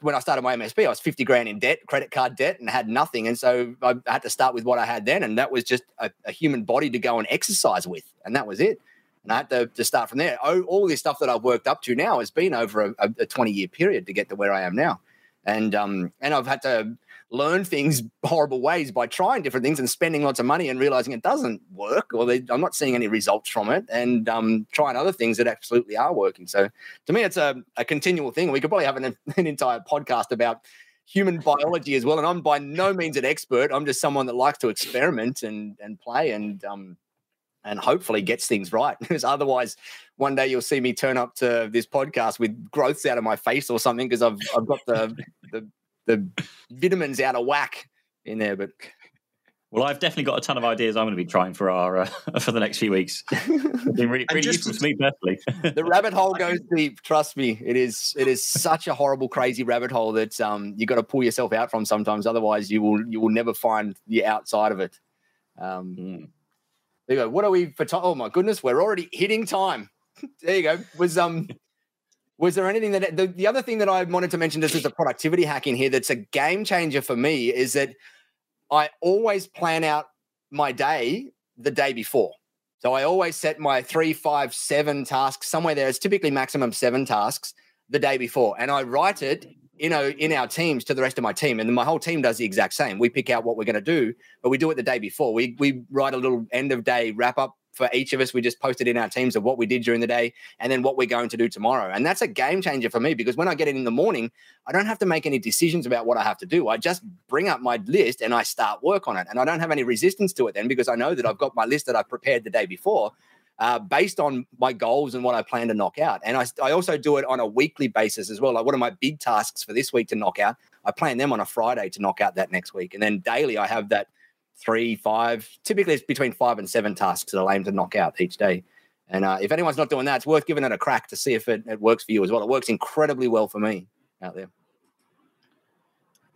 when I started my MSP, I was 50 grand in debt, credit card debt, and had nothing. And so I had to start with what I had then. And that was just a, a human body to go and exercise with. And that was it. And I had to, to start from there. Oh, all this stuff that I've worked up to now has been over a, a 20 year period to get to where I am now. And um, and I've had to learn things horrible ways by trying different things and spending lots of money and realizing it doesn't work or they, I'm not seeing any results from it and um, trying other things that absolutely are working. So to me, it's a, a continual thing. We could probably have an, an entire podcast about human biology as well. And I'm by no means an expert. I'm just someone that likes to experiment and, and play and, um, and hopefully gets things right. Because otherwise, one day you'll see me turn up to this podcast with growths out of my face or something because I've I've got the the the vitamins out of whack in there. But well, I've definitely got a ton of ideas I'm going to be trying for our uh, for the next few weeks. It's been really, really useful to me personally. the rabbit hole goes deep. Trust me, it is it is such a horrible, crazy rabbit hole that um, you got to pull yourself out from sometimes. Otherwise, you will you will never find the outside of it. Um, mm. There you go. What are we for time? Oh my goodness, we're already hitting time. there you go. Was um was there anything that the, the other thing that I wanted to mention just as a productivity hack in here that's a game changer for me is that I always plan out my day the day before. So I always set my three, five, seven tasks somewhere there. It's typically maximum seven tasks the day before. And I write it, you know, in our teams to the rest of my team. And my whole team does the exact same. We pick out what we're going to do, but we do it the day before. We we write a little end of day wrap up for each of us. We just posted in our teams of what we did during the day and then what we're going to do tomorrow. And that's a game changer for me because when I get in in the morning, I don't have to make any decisions about what I have to do. I just bring up my list and I start work on it. And I don't have any resistance to it then because I know that I've got my list that I prepared the day before. Uh, based on my goals and what I plan to knock out. And I, I also do it on a weekly basis as well. Like, what are my big tasks for this week to knock out? I plan them on a Friday to knock out that next week. And then daily, I have that three, five, typically it's between five and seven tasks that I'll aim to knock out each day. And uh, if anyone's not doing that, it's worth giving it a crack to see if it, it works for you as well. It works incredibly well for me out there.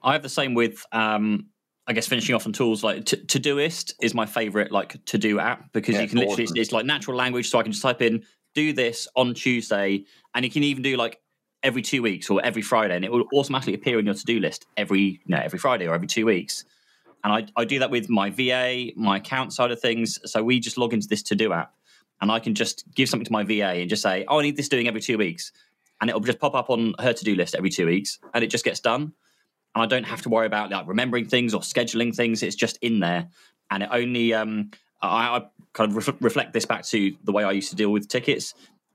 I have the same with, um, I guess, finishing off on tools like to- Todoist is my favorite like to do app because yeah, you can literally, awesome. it's, it's like natural language. So I can just type in, do this on Tuesday. And you can even do like every two weeks or every Friday, and it will automatically appear in your to do list every, you know, every Friday or every two weeks. And I, I do that with my VA, my account side of things. So we just log into this to do app and I can just give something to my VA and just say, oh, I need this doing every two weeks. And it'll just pop up on her to do list every two weeks and it just gets done. And I don't have to worry about like remembering things or scheduling things. It's just in there. And it only, um, I, I kind of ref- reflect this back to the way I used to deal with tickets.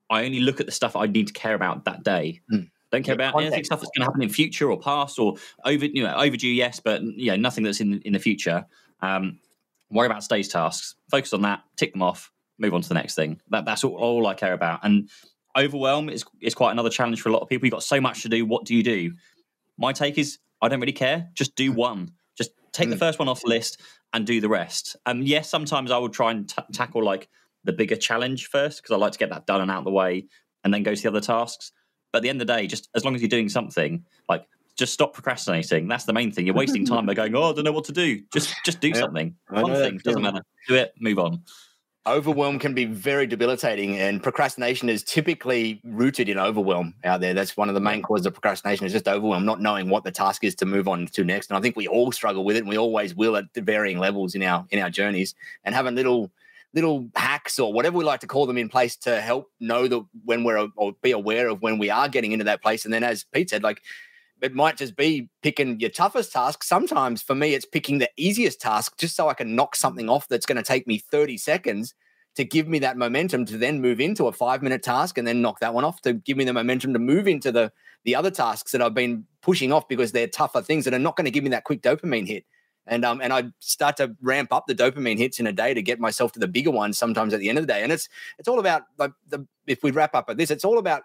I only look at the stuff I need to care about that day. Mm. Don't care about anything stuff that's going to happen in future or past or over, you know, overdue. Yes, but you know, nothing that's in in the future. Um, worry about today's tasks. Focus on that. Tick them off. Move on to the next thing. That that's all, all I care about. And overwhelm is is quite another challenge for a lot of people. You've got so much to do. What do you do? My take is I don't really care. Just do one. Just take mm. the first one off the list and do the rest. And um, yes, sometimes I will try and t- tackle like the bigger challenge first because I like to get that done and out of the way, and then go to the other tasks. But at the end of the day, just as long as you're doing something, like just stop procrastinating. That's the main thing. You're wasting time by going, oh, I don't know what to do. Just just do something. One thing doesn't matter. Do it. Move on. overwhelm can be very debilitating and procrastination is typically rooted in overwhelm out there that's one of the main causes of procrastination is just overwhelm not knowing what the task is to move on to next and i think we all struggle with it and we always will at varying levels in our in our journeys and having little little hacks or whatever we like to call them in place to help know that when we're or be aware of when we are getting into that place and then as pete said like it might just be picking your toughest task. Sometimes for me, it's picking the easiest task just so I can knock something off that's going to take me 30 seconds to give me that momentum to then move into a five minute task and then knock that one off to give me the momentum to move into the the other tasks that I've been pushing off because they're tougher things that are not going to give me that quick dopamine hit. And um and I start to ramp up the dopamine hits in a day to get myself to the bigger ones sometimes at the end of the day. And it's it's all about like the if we wrap up at this, it's all about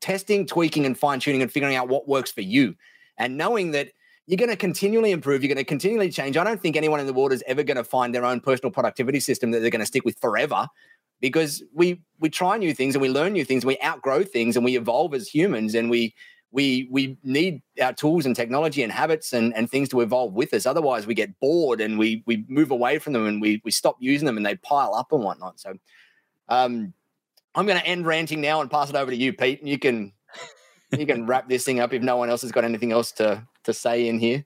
testing, tweaking, and fine tuning and figuring out what works for you. And knowing that you're going to continually improve, you're going to continually change. I don't think anyone in the world is ever going to find their own personal productivity system that they're going to stick with forever because we we try new things and we learn new things and we outgrow things and we evolve as humans and we we we need our tools and technology and habits and, and things to evolve with us. Otherwise, we get bored and we we move away from them and we we stop using them and they pile up and whatnot. So, um, I'm going to end ranting now and pass it over to you, Pete. And you can you can wrap this thing up if no one else has got anything else to to say in here.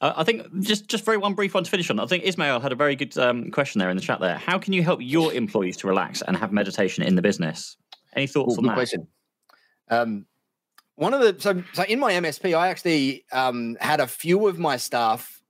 Uh, I think just just very one brief one to finish on. I think Ismail had a very good um, question there in the chat. There, how can you help your employees to relax and have meditation in the business? Any thoughts Ooh, on that? Question. Um, one of the so so in my MSP, I actually um, had a few of my staff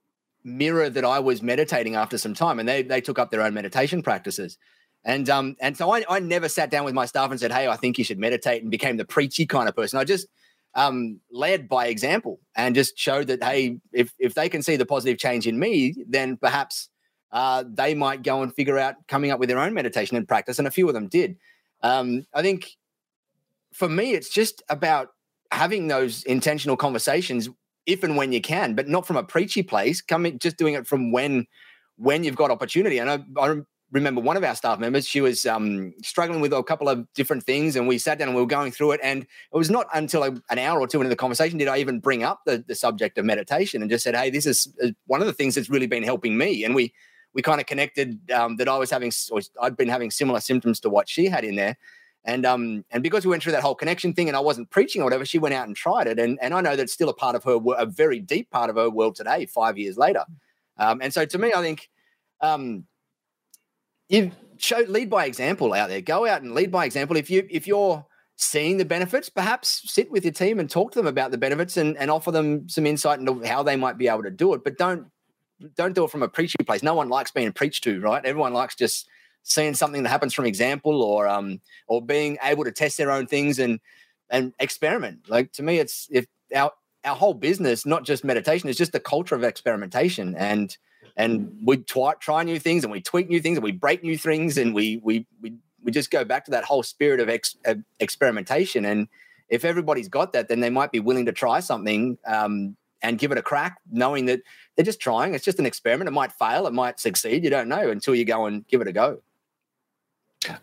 mirror that I was meditating after some time, and they they took up their own meditation practices. And um, and so I, I never sat down with my staff and said, "Hey, I think you should meditate," and became the preachy kind of person. I just um, led by example and just showed that, hey, if if they can see the positive change in me, then perhaps uh, they might go and figure out coming up with their own meditation and practice. And a few of them did. Um, I think for me, it's just about having those intentional conversations if and when you can, but not from a preachy place. Coming, just doing it from when when you've got opportunity. And I, I remember one of our staff members, she was um, struggling with a couple of different things, and we sat down and we were going through it. And it was not until a, an hour or two into the conversation did I even bring up the, the subject of meditation and just said, "Hey, this is uh, one of the things that's really been helping me." And we we kind of connected um, that I was having, or I'd been having similar symptoms to what she had in there. And um and because we went through that whole connection thing, and I wasn't preaching or whatever, she went out and tried it, and and I know that's still a part of her, a very deep part of her world today, five years later. Um, and so to me, I think um, you show lead by example out there. Go out and lead by example. If you if you're seeing the benefits, perhaps sit with your team and talk to them about the benefits and, and offer them some insight into how they might be able to do it. But don't don't do it from a preaching place. No one likes being preached to, right? Everyone likes just seeing something that happens from example or um or being able to test their own things and and experiment. Like to me, it's if our our whole business, not just meditation, is just the culture of experimentation and and we try, try new things and we tweak new things and we break new things and we we we we just go back to that whole spirit of, ex, of experimentation. And if everybody's got that, then they might be willing to try something um, and give it a crack, knowing that they're just trying. It's just an experiment. It might fail, it might succeed. You don't know until you go and give it a go.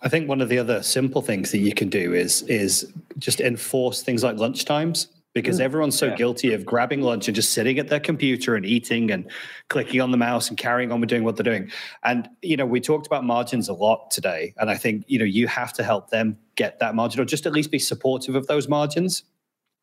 I think one of the other simple things that you can do is is just enforce things like lunch times because mm. everyone's so yeah. guilty of grabbing lunch and just sitting at their computer and eating and clicking on the mouse and carrying on with doing what they're doing. And you know, we talked about margins a lot today, and I think you know you have to help them get that margin, or just at least be supportive of those margins.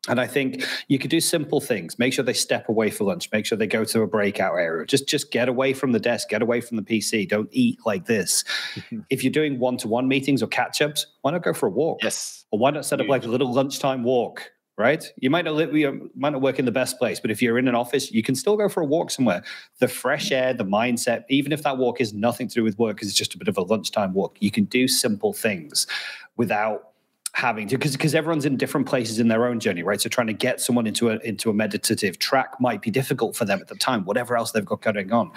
And I think you could do simple things. Make sure they step away for lunch. Make sure they go to a breakout area. Just just get away from the desk. Get away from the PC. Don't eat like this. Mm-hmm. if you're doing one-to-one meetings or catch-ups, why not go for a walk? Yes. Or why not set up like a little lunchtime walk? right? You might not live, you might not work in the best place, but if you're in an office, you can still go for a walk somewhere. The fresh mm-hmm. air, the mindset, even if that walk is nothing to do with work, because it's just a bit of a lunchtime walk, you can do simple things without having to because because everyone's in different places in their own journey right? So trying to get someone into a into a meditative track might be difficult for them at the time whatever else they've got going on.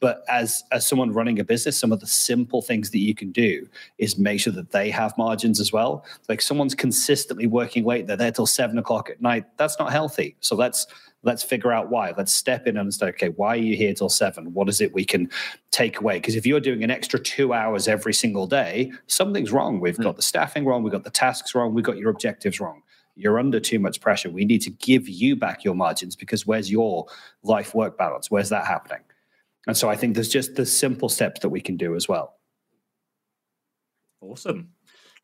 But as as someone running a business some of the simple things that you can do is make sure that they have margins as well. Like someone's consistently working late they're there till seven o'clock at night that's not healthy. So let's let's figure out why. Let's step in and say, okay, why are you here till seven? What is it we can take away? Because if you're doing an extra two hours every single day, something's wrong. We've mm. got the staffing wrong, we've got the tasks wrong, we've got your objectives wrong. You're under too much pressure. We need to give you back your margins because where's your life work balance? Where's that happening? And so I think there's just the simple steps that we can do as well. Awesome.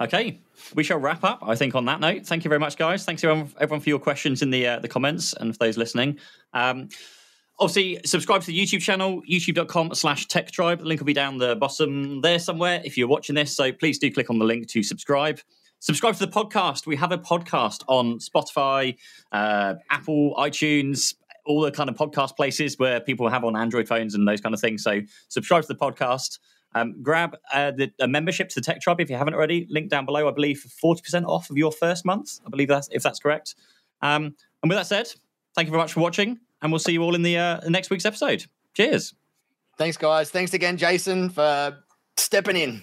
Okay, we shall wrap up. I think on that note, thank you very much, guys. Thanks everyone, everyone for your questions in the uh, the comments and for those listening. Um, obviously, subscribe to the YouTube channel, youtube.com slash tech tribe. The link will be down the bottom there somewhere if you're watching this. So please do click on the link to subscribe. Subscribe to the podcast. We have a podcast on Spotify, uh, Apple, iTunes, all the kind of podcast places where people have on Android phones and those kind of things. So subscribe to the podcast. Um, grab uh, the, a membership to the Tech Tribe if you haven't already. Link down below, I believe, for forty percent off of your first month. I believe that's if that's correct. Um, and with that said, thank you very much for watching, and we'll see you all in the, uh, next week's episode. Cheers. Thanks, guys. Thanks again, Jason, for stepping in.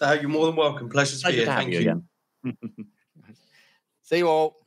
Uh, you're more than welcome. Pleasure to Pleasure be here. Thank you. you. see you all.